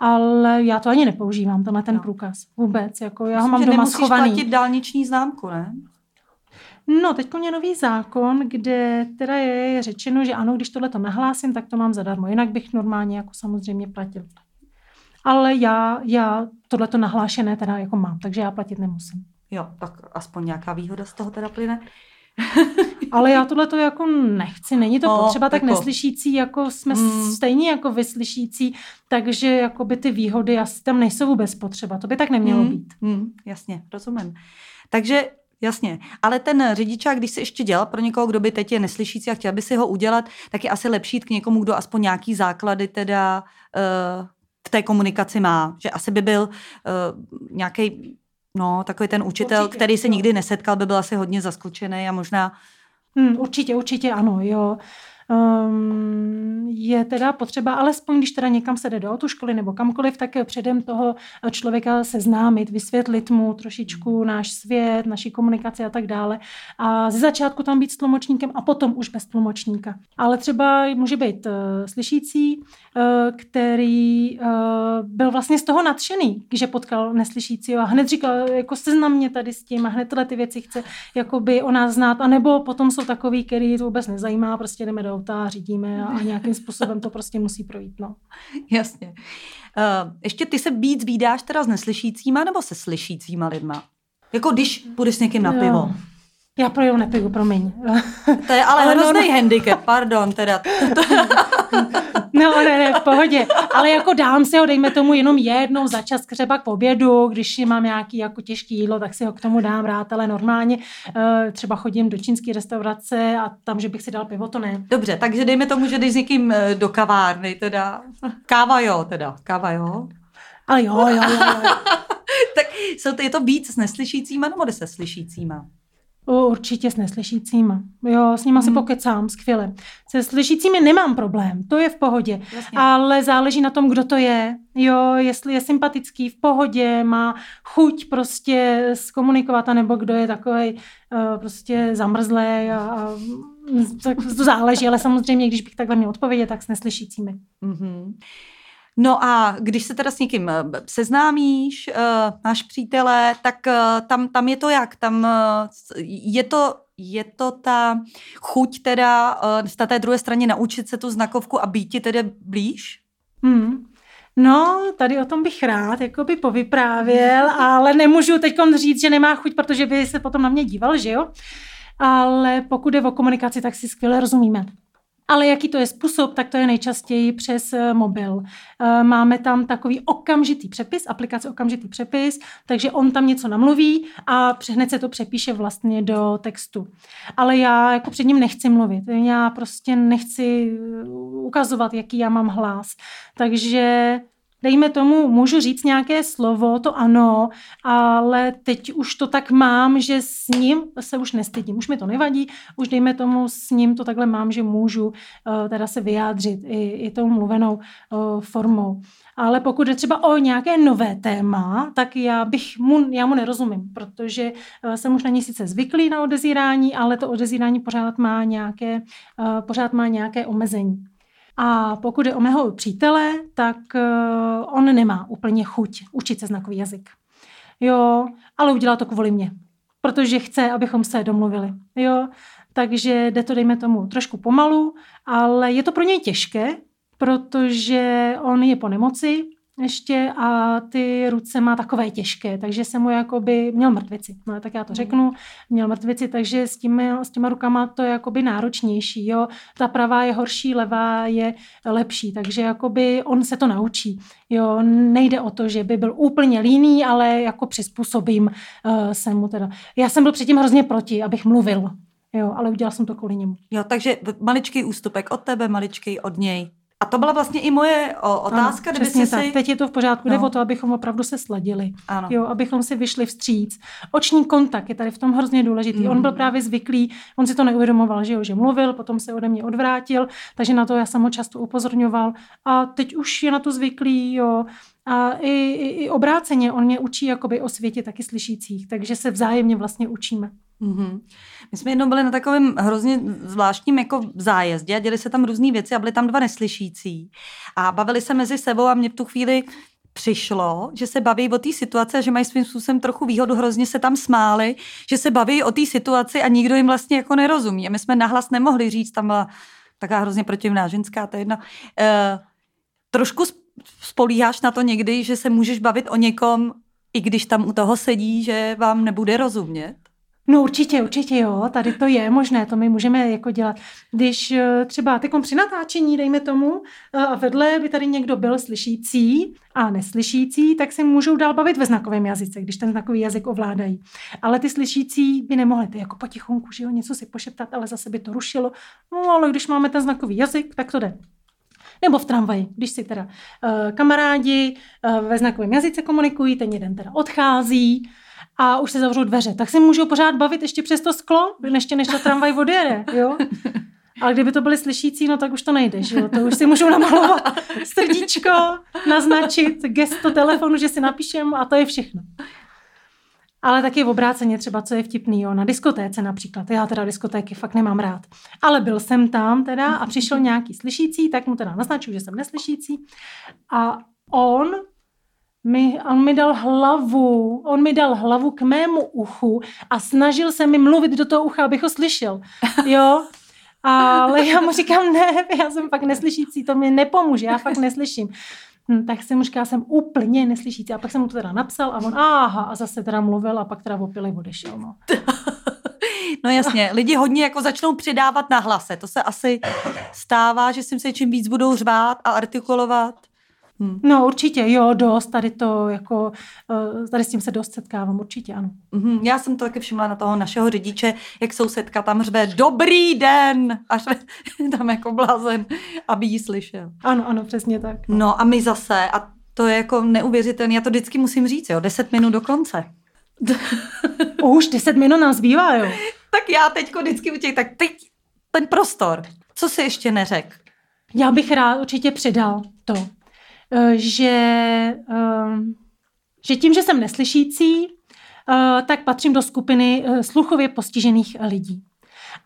Ale já to ani nepoužívám, tenhle ten no. průkaz. Vůbec. Jako já Myslím, ho mám doma schovaný. platit dálniční známku, ne? No, teď je nový zákon, kde teda je řečeno, že ano, když tohle to nahlásím, tak to mám zadarmo. Jinak bych normálně jako samozřejmě platil. Ale já, já tohle to nahlášené teda jako mám, takže já platit nemusím. Jo, tak aspoň nějaká výhoda z toho teda plyne. <laughs> Ale já tohle to jako nechci, není to no, potřeba, tak jako... neslyšící, jako jsme mm. stejně jako vyslyšící, takže jako by ty výhody asi tam nejsou vůbec potřeba, to by tak nemělo mm. být. Mm, jasně, rozumím. Takže Jasně, ale ten řidičák, když se ještě dělal pro někoho, kdo by teď je neslyšící a chtěl by si ho udělat, tak je asi lepší jít k někomu, kdo aspoň nějaký základy teda uh, v té komunikaci má. Že asi by byl uh, eh, nějaký, no, takový ten učitel, určitě, který se jo. nikdy nesetkal, by byl asi hodně zaskočený a možná... Hmm, určitě, určitě ano, jo um, je teda potřeba, alespoň když teda někam se jde do autoškoly nebo kamkoliv, tak předem toho člověka seznámit, vysvětlit mu trošičku náš svět, naší komunikaci a tak dále. A ze začátku tam být s tlumočníkem a potom už bez tlumočníka. Ale třeba může být uh, slyšící, uh, který uh, byl vlastně z toho nadšený, že potkal neslyšícího a hned říkal, jako seznam mě tady s tím a hned tyhle ty věci chce jakoby o nás znát. A nebo potom jsou takový, který to vůbec nezajímá, prostě jdeme do auta, řídíme a, nějakým způsobem to prostě musí projít. No. <laughs> Jasně. Uh, ještě ty se víc výdáš teda s neslyšícíma nebo se slyšícíma lidma? Jako když půjdeš s někým na pivo? Já pro nepiju, promiň. To je ale, ale no, hrozný no, handicap, pardon, teda. No, ne, ne, v pohodě. Ale jako dám si ho, dejme tomu jenom jednou za čas třeba k obědu, když mám nějaký jako těžký jídlo, tak si ho k tomu dám rád, ale normálně eh, třeba chodím do čínské restaurace a tam, že bych si dal pivo, to ne. Dobře, takže dejme tomu, že jdeš s někým eh, do kavárny, teda. Káva jo, teda. Káva jo. Ale jo, jo, jo. jo. <laughs> tak jsou to, je to víc s neslyšícíma nebo se slyšícíma? Určitě s neslyšícíma. Jo, s nima hmm. si pokecám, skvěle. Se slyšícími nemám problém, to je v pohodě. Jasně. Ale záleží na tom, kdo to je. Jo, jestli je sympatický, v pohodě, má chuť prostě zkomunikovat, nebo kdo je takový uh, prostě zamrzlý a, a tak to záleží, ale samozřejmě, když bych takhle měl odpovědět, tak s neslyšícími. Mm-hmm. No a když se teda s někým eh, seznámíš, uh, máš přítele, tak uh, tam, tam je to jak? Tam je to je to ta chuť teda na té druhé straně naučit se tu znakovku a být ti tedy blíž? Hmm. No, tady o tom bych rád jako by povyprávěl, <laughs> ale nemůžu teď říct, že nemá chuť, protože by se potom na mě díval, že jo? Ale pokud je o komunikaci, tak si skvěle rozumíme. Ale jaký to je způsob, tak to je nejčastěji přes eh, mobil. Eh, máme tam takový okamžitý přepis, aplikace okamžitý přepis, takže on tam něco namluví a hned se to přepíše vlastně do textu. Ale já jako před ním nechci mluvit. Já prostě nechci eh, ukazovat, jaký já mám hlas. Takže dejme tomu, můžu říct nějaké slovo, to ano, ale teď už to tak mám, že s ním se už nestydím, už mi to nevadí, už dejme tomu s ním to takhle mám, že můžu uh, teda se vyjádřit i, i tou mluvenou uh, formou. Ale pokud je třeba o nějaké nové téma, tak já bych mu, já mu nerozumím, protože uh, jsem už na ní sice zvyklý na odezírání, ale to odezírání pořád má nějaké, pořád má nějaké omezení. A pokud je o mého přítele, tak uh, on nemá úplně chuť učit se znakový jazyk. Jo, ale udělá to kvůli mě, protože chce, abychom se domluvili. Jo, takže jde to, dejme tomu, trošku pomalu, ale je to pro něj těžké, protože on je po nemoci, ještě a ty ruce má takové těžké, takže se mu jakoby měl mrtvici, no tak já to hmm. řeknu, měl mrtvici, takže s, tím, s těma rukama to je jakoby náročnější, jo, ta pravá je horší, levá je lepší, takže jakoby on se to naučí, jo, nejde o to, že by byl úplně líný, ale jako přizpůsobím uh, se mu teda. Já jsem byl předtím hrozně proti, abych mluvil, jo, ale udělal jsem to kvůli němu. Jo, takže maličký ústupek od tebe, maličký od něj. A to byla vlastně i moje otázka. Ano, přesně tak. Si... Teď je to v pořádku. No. Jde o to, abychom opravdu se sladili. Ano. Jo, abychom si vyšli vstříc. Oční kontakt je tady v tom hrozně důležitý. Mm. On byl právě zvyklý, on si to neuvědomoval, že, jo, že mluvil, potom se ode mě odvrátil, takže na to já jsem ho často upozorňoval. A teď už je na to zvyklý, jo. A i, i, i obráceně, on mě učí jakoby o světě taky slyšících, takže se vzájemně vlastně učíme. Mm-hmm. My jsme jednou byli na takovém hrozně zvláštním jako zájezdě a děli se tam různé věci a byli tam dva neslyšící a bavili se mezi sebou a mě v tu chvíli přišlo, že se baví o té situaci a že mají svým způsobem trochu výhodu, hrozně se tam smáli, že se baví o té situaci a nikdo jim vlastně jako nerozumí. A my jsme nahlas nemohli říct, tam byla taková hrozně protivná ženská, to je jedna. E, trošku spolíháš na to někdy, že se můžeš bavit o někom, i když tam u toho sedí, že vám nebude rozumět? No určitě, určitě jo, tady to je možné, to my můžeme jako dělat. Když eh, třeba teď při natáčení, dejme tomu, eh, a vedle by tady někdo byl slyšící a neslyšící, tak se můžou dál bavit ve znakovém jazyce, když ten znakový jazyk ovládají. Ale ty slyšící by nemohli, ty jako potichonku, že jo, něco si pošeptat, ale zase by to rušilo. No ale když máme ten znakový jazyk, tak to jde. Nebo v tramvaji, když si teda uh, kamarádi uh, ve znakovém jazyce komunikují, ten jeden teda odchází, a už se zavřou dveře, tak si můžou pořád bavit ještě přes to sklo, ještě než ta tramvaj odjede, jo? Ale kdyby to byli slyšící, no tak už to nejde, že jo? To už si můžou namalovat <laughs> srdíčko, naznačit gesto telefonu, že si napíšem a to je všechno. Ale taky v obráceně třeba, co je vtipný, jo, na diskotéce například. Já teda diskotéky fakt nemám rád. Ale byl jsem tam teda a přišel nějaký slyšící, tak mu teda naznačuju, že jsem neslyšící. A on mi, on mi dal hlavu, on mi dal hlavu k mému uchu a snažil se mi mluvit do toho ucha, abych ho slyšel. <laughs> Jo? Ale já mu říkám, ne, já jsem fakt neslyšící, to mi nepomůže, já fakt neslyším. Hm, tak jsem mu říkala, jsem úplně neslyšící. A pak jsem mu to teda napsal a on, aha, a zase teda mluvil a pak teda opilej odešel. No. <laughs> No jasně, lidi hodně jako začnou přidávat na hlase. To se asi stává, že si se čím víc budou řvát a artikulovat. Hmm. No určitě, jo, dost, tady to jako, eh, tady s tím se dost setkávám, určitě ano. Mm-hmm. Já jsem to taky všimla na toho našeho řidiče, jak sousedka tam řve, dobrý den, <laughs> až <laughs> tam jako blázen, aby ji slyšel. Ano, ano, přesně tak. No a my zase, a to je jako neuvěřitelné, já to vždycky musím říct, jo, deset minut do konce. <laughs> Už deset minut nás zbývá, jo. tak já teďko vždycky utěk, tak teď ten prostor. Co si ještě neřek? Já bych rád určitě přidal to, že, eh, že tím, že jsem neslyšící, eh, tak patřím do skupiny sluchově postižených lidí.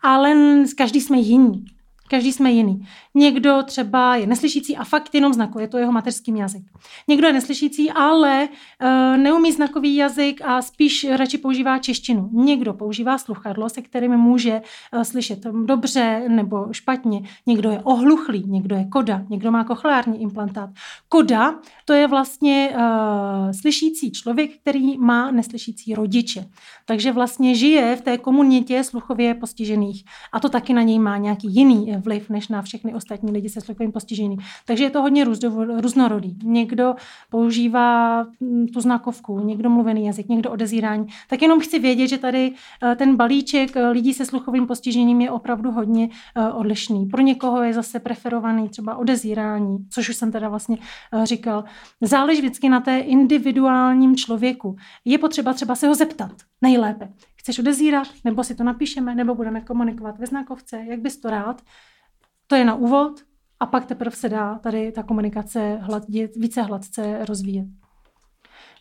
Ale každý jsme jiný. Každý jsme jiný. Někdo třeba je neslyšící a fakt jenom znakuje, to je jeho mateřský jazyk. Někdo je neslyšící, ale uh, neumí znakový jazyk a spíš radši používá češtinu. Někdo používá sluchadlo, se kterým může uh, slyšet dobře nebo špatně. Někdo je ohluchlý, někdo je koda, někdo má kochleární implantát. Koda to je vlastně uh, slyšící člověk, který má neslyšící rodiče. Takže vlastně žije v té komunitě sluchově postižených a to taky na něj má nějaký jiný vliv než na všechny ostatní lidi se sluchovým postižením. Takže je to hodně různorodý. Někdo používá mm, tu znakovku, někdo mluvený jazyk, někdo odezírání. Tak jenom chci vědět, že tady eh, ten balíček eh, lidí se sluchovým postižením je opravdu hodně eh, odlišný. Pro někoho je zase preferovaný třeba odezírání, což už jsem teda vlastně říkal. Záleží vždycky na té individuálním člověku. Je potřeba třeba se ho zeptat nejlépe. Chceš odezírat, nebo si to napíšeme, nebo budeme komunikovat ve znakovce, jak bys to rád. To je na úvod a pak teprve se dá tady ta komunikace hladit, více hladce rozvíjet.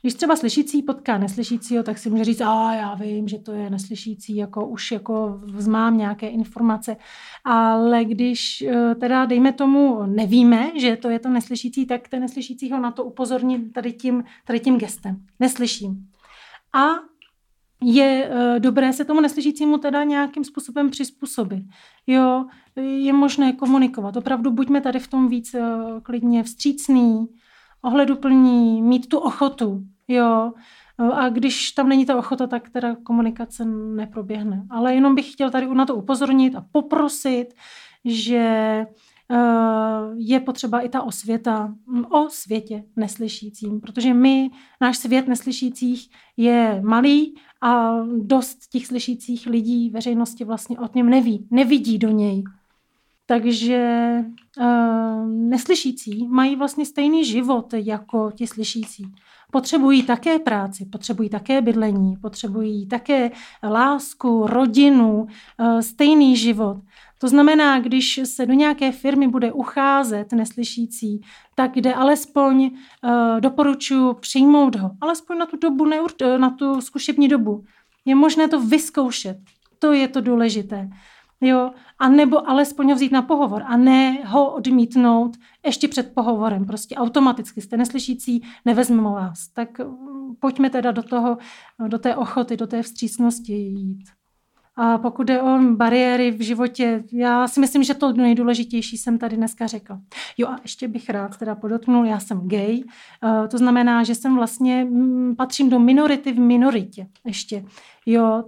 Když třeba slyšící potká neslyšícího, tak si může říct, a já vím, že to je neslyšící, jako už jako znám nějaké informace. Ale když eh, teda, dejme tomu, nevíme, že to je to neslyšící, tak ten neslyšící ho na to upozorní tady tím, tady tím gestem. Neslyším. A je uh, dobré se tomu neslyšícímu teda nějakým způsobem přizpůsobit. Jo, je možné komunikovat. Opravdu buďme tady v tom víc uh, klidně vstřícný, ohleduplní, mít tu ochotu. Jo, a když tam není ta ochota, tak teda komunikace neproběhne. Ale jenom bych chtěl tady na to upozornit a poprosit, že je potřeba i ta osvěta o světě neslyšícím, protože my, náš svět neslyšících je malý a dost těch slyšících lidí veřejnosti vlastně o něm neví, nevidí do něj. Takže uh, neslyšící mají vlastně stejný život jako ti slyšící. Potřebují také práci, potřebují také bydlení, potřebují také lásku, rodinu, uh, stejný život. To znamená, když se do nějaké firmy bude ucházet neslyšící, tak kde alespoň uh, doporučuji přijmout ho, alespoň na tu dobu, na tu zkušební dobu. Je možné to vyzkoušet. To je to důležité. Jo, a nebo alespoň ho vzít na pohovor a ne ho odmítnout ještě před pohovorem. Prostě automaticky jste neslyšící, nevezmeme vás. Tak mm, pojďme teda do toho, do té ochoty, do té vstřícnosti jít. A pokud jde o bariéry v životě, já si myslím, že to nejdůležitější jsem tady dneska řekla. Jo a ještě bych rád teda podotknul, já jsem gay, eh, to znamená, že jsem vlastně, mm, patřím do minority v minoritě ještě. Jo,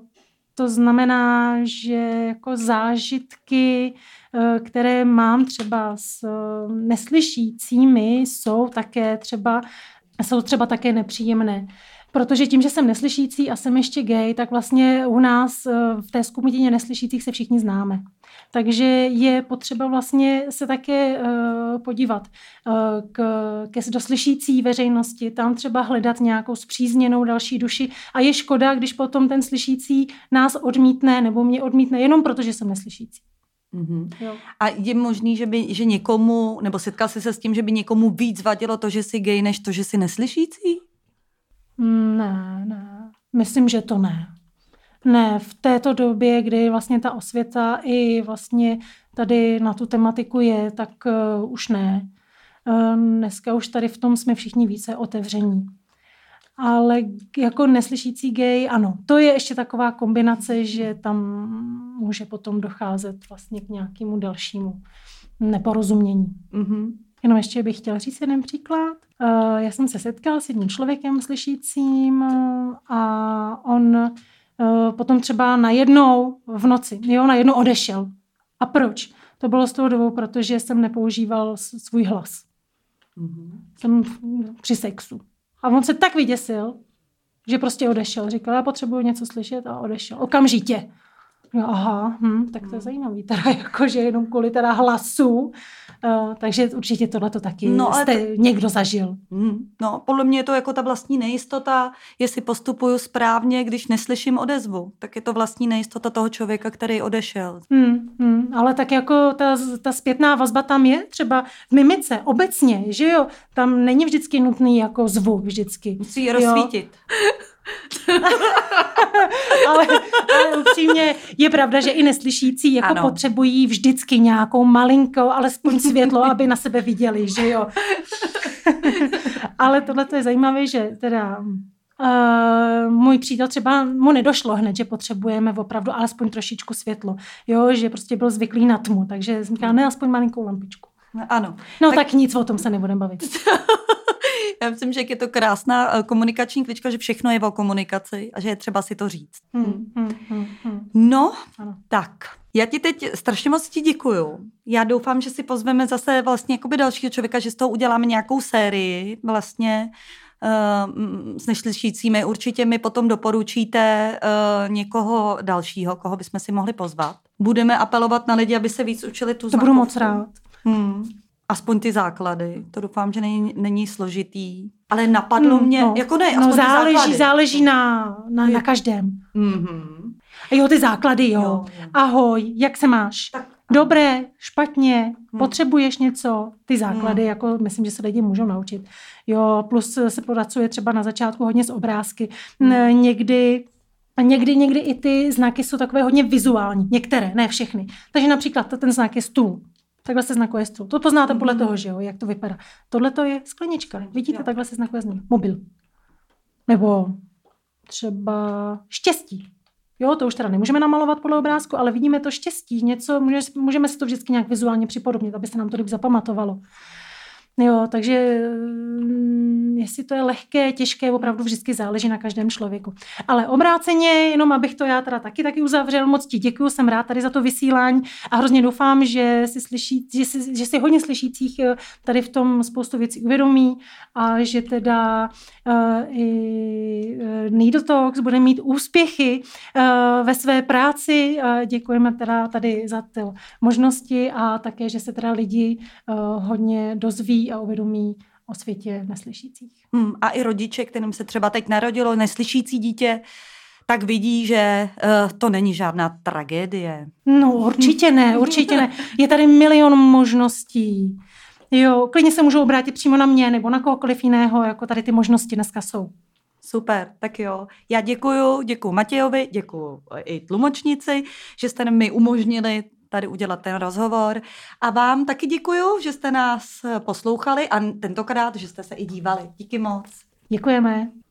to znamená, že jako zážitky, eh, které mám třeba s eh, neslyšícími, jsou také třeba, jsou třeba také nepříjemné. Protože tím, že jsem neslyšící a jsem ještě gay, tak vlastně u nás eh, v té skupině neslyšících se všichni známe. Takže je potřeba vlastně se také uh, podívat uh, k, ke doslyšící veřejnosti, tam třeba hledat nějakou zpřízněnou další duši a je škoda, když potom ten slyšící nás odmítne nebo mě odmítne jenom proto, že jsem neslyšící. Mm-hmm. A je možný, že, by, že někomu, nebo setkal jsi se s tím, že by někomu víc vadilo to, že jsi gay, než to, že jsi neslyšící? Ne, ne. Myslím, že to ne. Ne, v této době, kdy vlastně ta osvěta i vlastně tady na tu tematiku je, tak uh, už ne. Uh, dneska už tady v tom jsme všichni více otevření. Ale jako neslyšící gay, ano, to je ještě taková kombinace, že tam může potom docházet vlastně k nějakému dalšímu neporozumění. Mm-hmm. Jenom ještě bych chtěla říct jeden příklad. Eh, já jsem se setkal s jedním člověkem slyšícím a on uh, potom třeba najednou v noci, jo, najednou odešel. A proč? To bylo z toho důvodu, protože jsem nepoužíval svůj hlas. Mm-hmm. Jsem při sexu. A on se tak vyděsil, že prostě odešel. Říkal, já potřebuji něco slyšet a odešel. Okamžitě. Jo, aha, hm, tak to je hmm. zajímavý, teda <laughs> jakože jenom kvůli teda hlasu, uh, takže určitě tohle to taky no, jste to... někdo zažil. Hmm, no, podle mě je to jako ta vlastní nejistota, jestli postupuju správně, když neslyším odezvu, tak je to vlastní nejistota toho člověka, který odešel. Hmm, hmm, ale tak jako ta, ta zpětná vazba tam je, třeba v mimice, obecně, že jo, tam není vždycky nutný jako zvuk vždycky. Musí rozsvítit. <laughs> <laughs> ale, ale upřímně je pravda, že i neslyšící jako ano. potřebují vždycky nějakou malinkou, alespoň světlo, <laughs> aby na sebe viděli, že jo. ale tohle je zajímavé, že teda Uh, můj přítel třeba mu nedošlo hned, že potřebujeme opravdu alespoň trošičku světlo. Jo, že prostě byl zvyklý na tmu, takže jsem říkala, ne, aspoň malinkou lampičku. Ano. No tak, tak nic, o tom se nebudeme bavit. <laughs> Já myslím, že je to krásná eh, komunikační klička, že všechno je o komunikaci a že je třeba si to říct. Hmm, hmm, hmm, hmm. No, ano. tak. Já ti teď strašně moc ti děkuju. Já doufám, že si pozveme zase vlastně jakoby dalšího člověka, že z toho uděláme nějakou sérii vlastně uh, s neslyšícími. Určitě mi potom doporučíte uh, někoho dalšího, koho bychom si mohli pozvat. Budeme apelovat na lidi, aby se víc učili tu To budu moc rád. Hmm aspoň ty základy. To doufám, že není, není složitý. Ale napadlo mm, mě, no, jako ne, no, záleží, základy. záleží na, na, na každém. Mm-hmm. A jo, ty základy, jo. jo. Ahoj, jak se máš? Tak, Dobré, špatně, hmm. potřebuješ něco, ty základy, hmm. jako myslím, že se lidi můžou naučit. Jo, plus se pracuje třeba na začátku hodně z obrázky. Hmm. Někdy Někdy, někdy i ty znaky jsou takové hodně vizuální. Některé, ne všechny. Takže například ten znak je stůl. Takhle se znakuje stůl. To poznáte podle mhm. toho, že jo, jak to vypadá. Tohle to je sklenička. Vidíte, jo. takhle se znakuje z mobil. Nebo třeba štěstí. Jo, to už teda nemůžeme namalovat podle obrázku, ale vidíme to štěstí, něco, můžeme si to vždycky nějak vizuálně připodobnit, aby se nám to líp zapamatovalo. Jo, takže mm, jestli to je lehké, těžké, opravdu vždycky záleží na každém člověku. Ale obráceně, jenom abych to já teda taky taky uzavřel, moc ti děkuji, jsem rád tady za to vysílání a hrozně doufám, že si, slyší, že si, že si hodně slyšících eh, tady v tom spoustu věcí uvědomí a že teda uh, i uh, Needle Talks bude mít úspěchy uh, ve své práci. Uh, děkujeme teda tady za ty možnosti a také, že se teda lidi uh, hodně dozví a uvědomí o světě neslyšících. Hmm, a i rodiče, kterým se třeba teď narodilo neslyšící dítě, tak vidí, že uh, to není žádná tragédie. No určitě ne, určitě ne. <laughs> Je tady milion možností. Jo, klidně se můžou obrátit přímo na mě nebo na kohokoliv jiného, jako tady ty možnosti dneska jsou. Super, tak jo. Já děkuju, děkuju Matějovi, děkuju i tlumočnici, že jste mi umožnili tady udělat ten rozhovor. A vám taky děkuju, že jste nás poslouchali a tentokrát, že jste se i dívali. Díky moc. Děkujeme.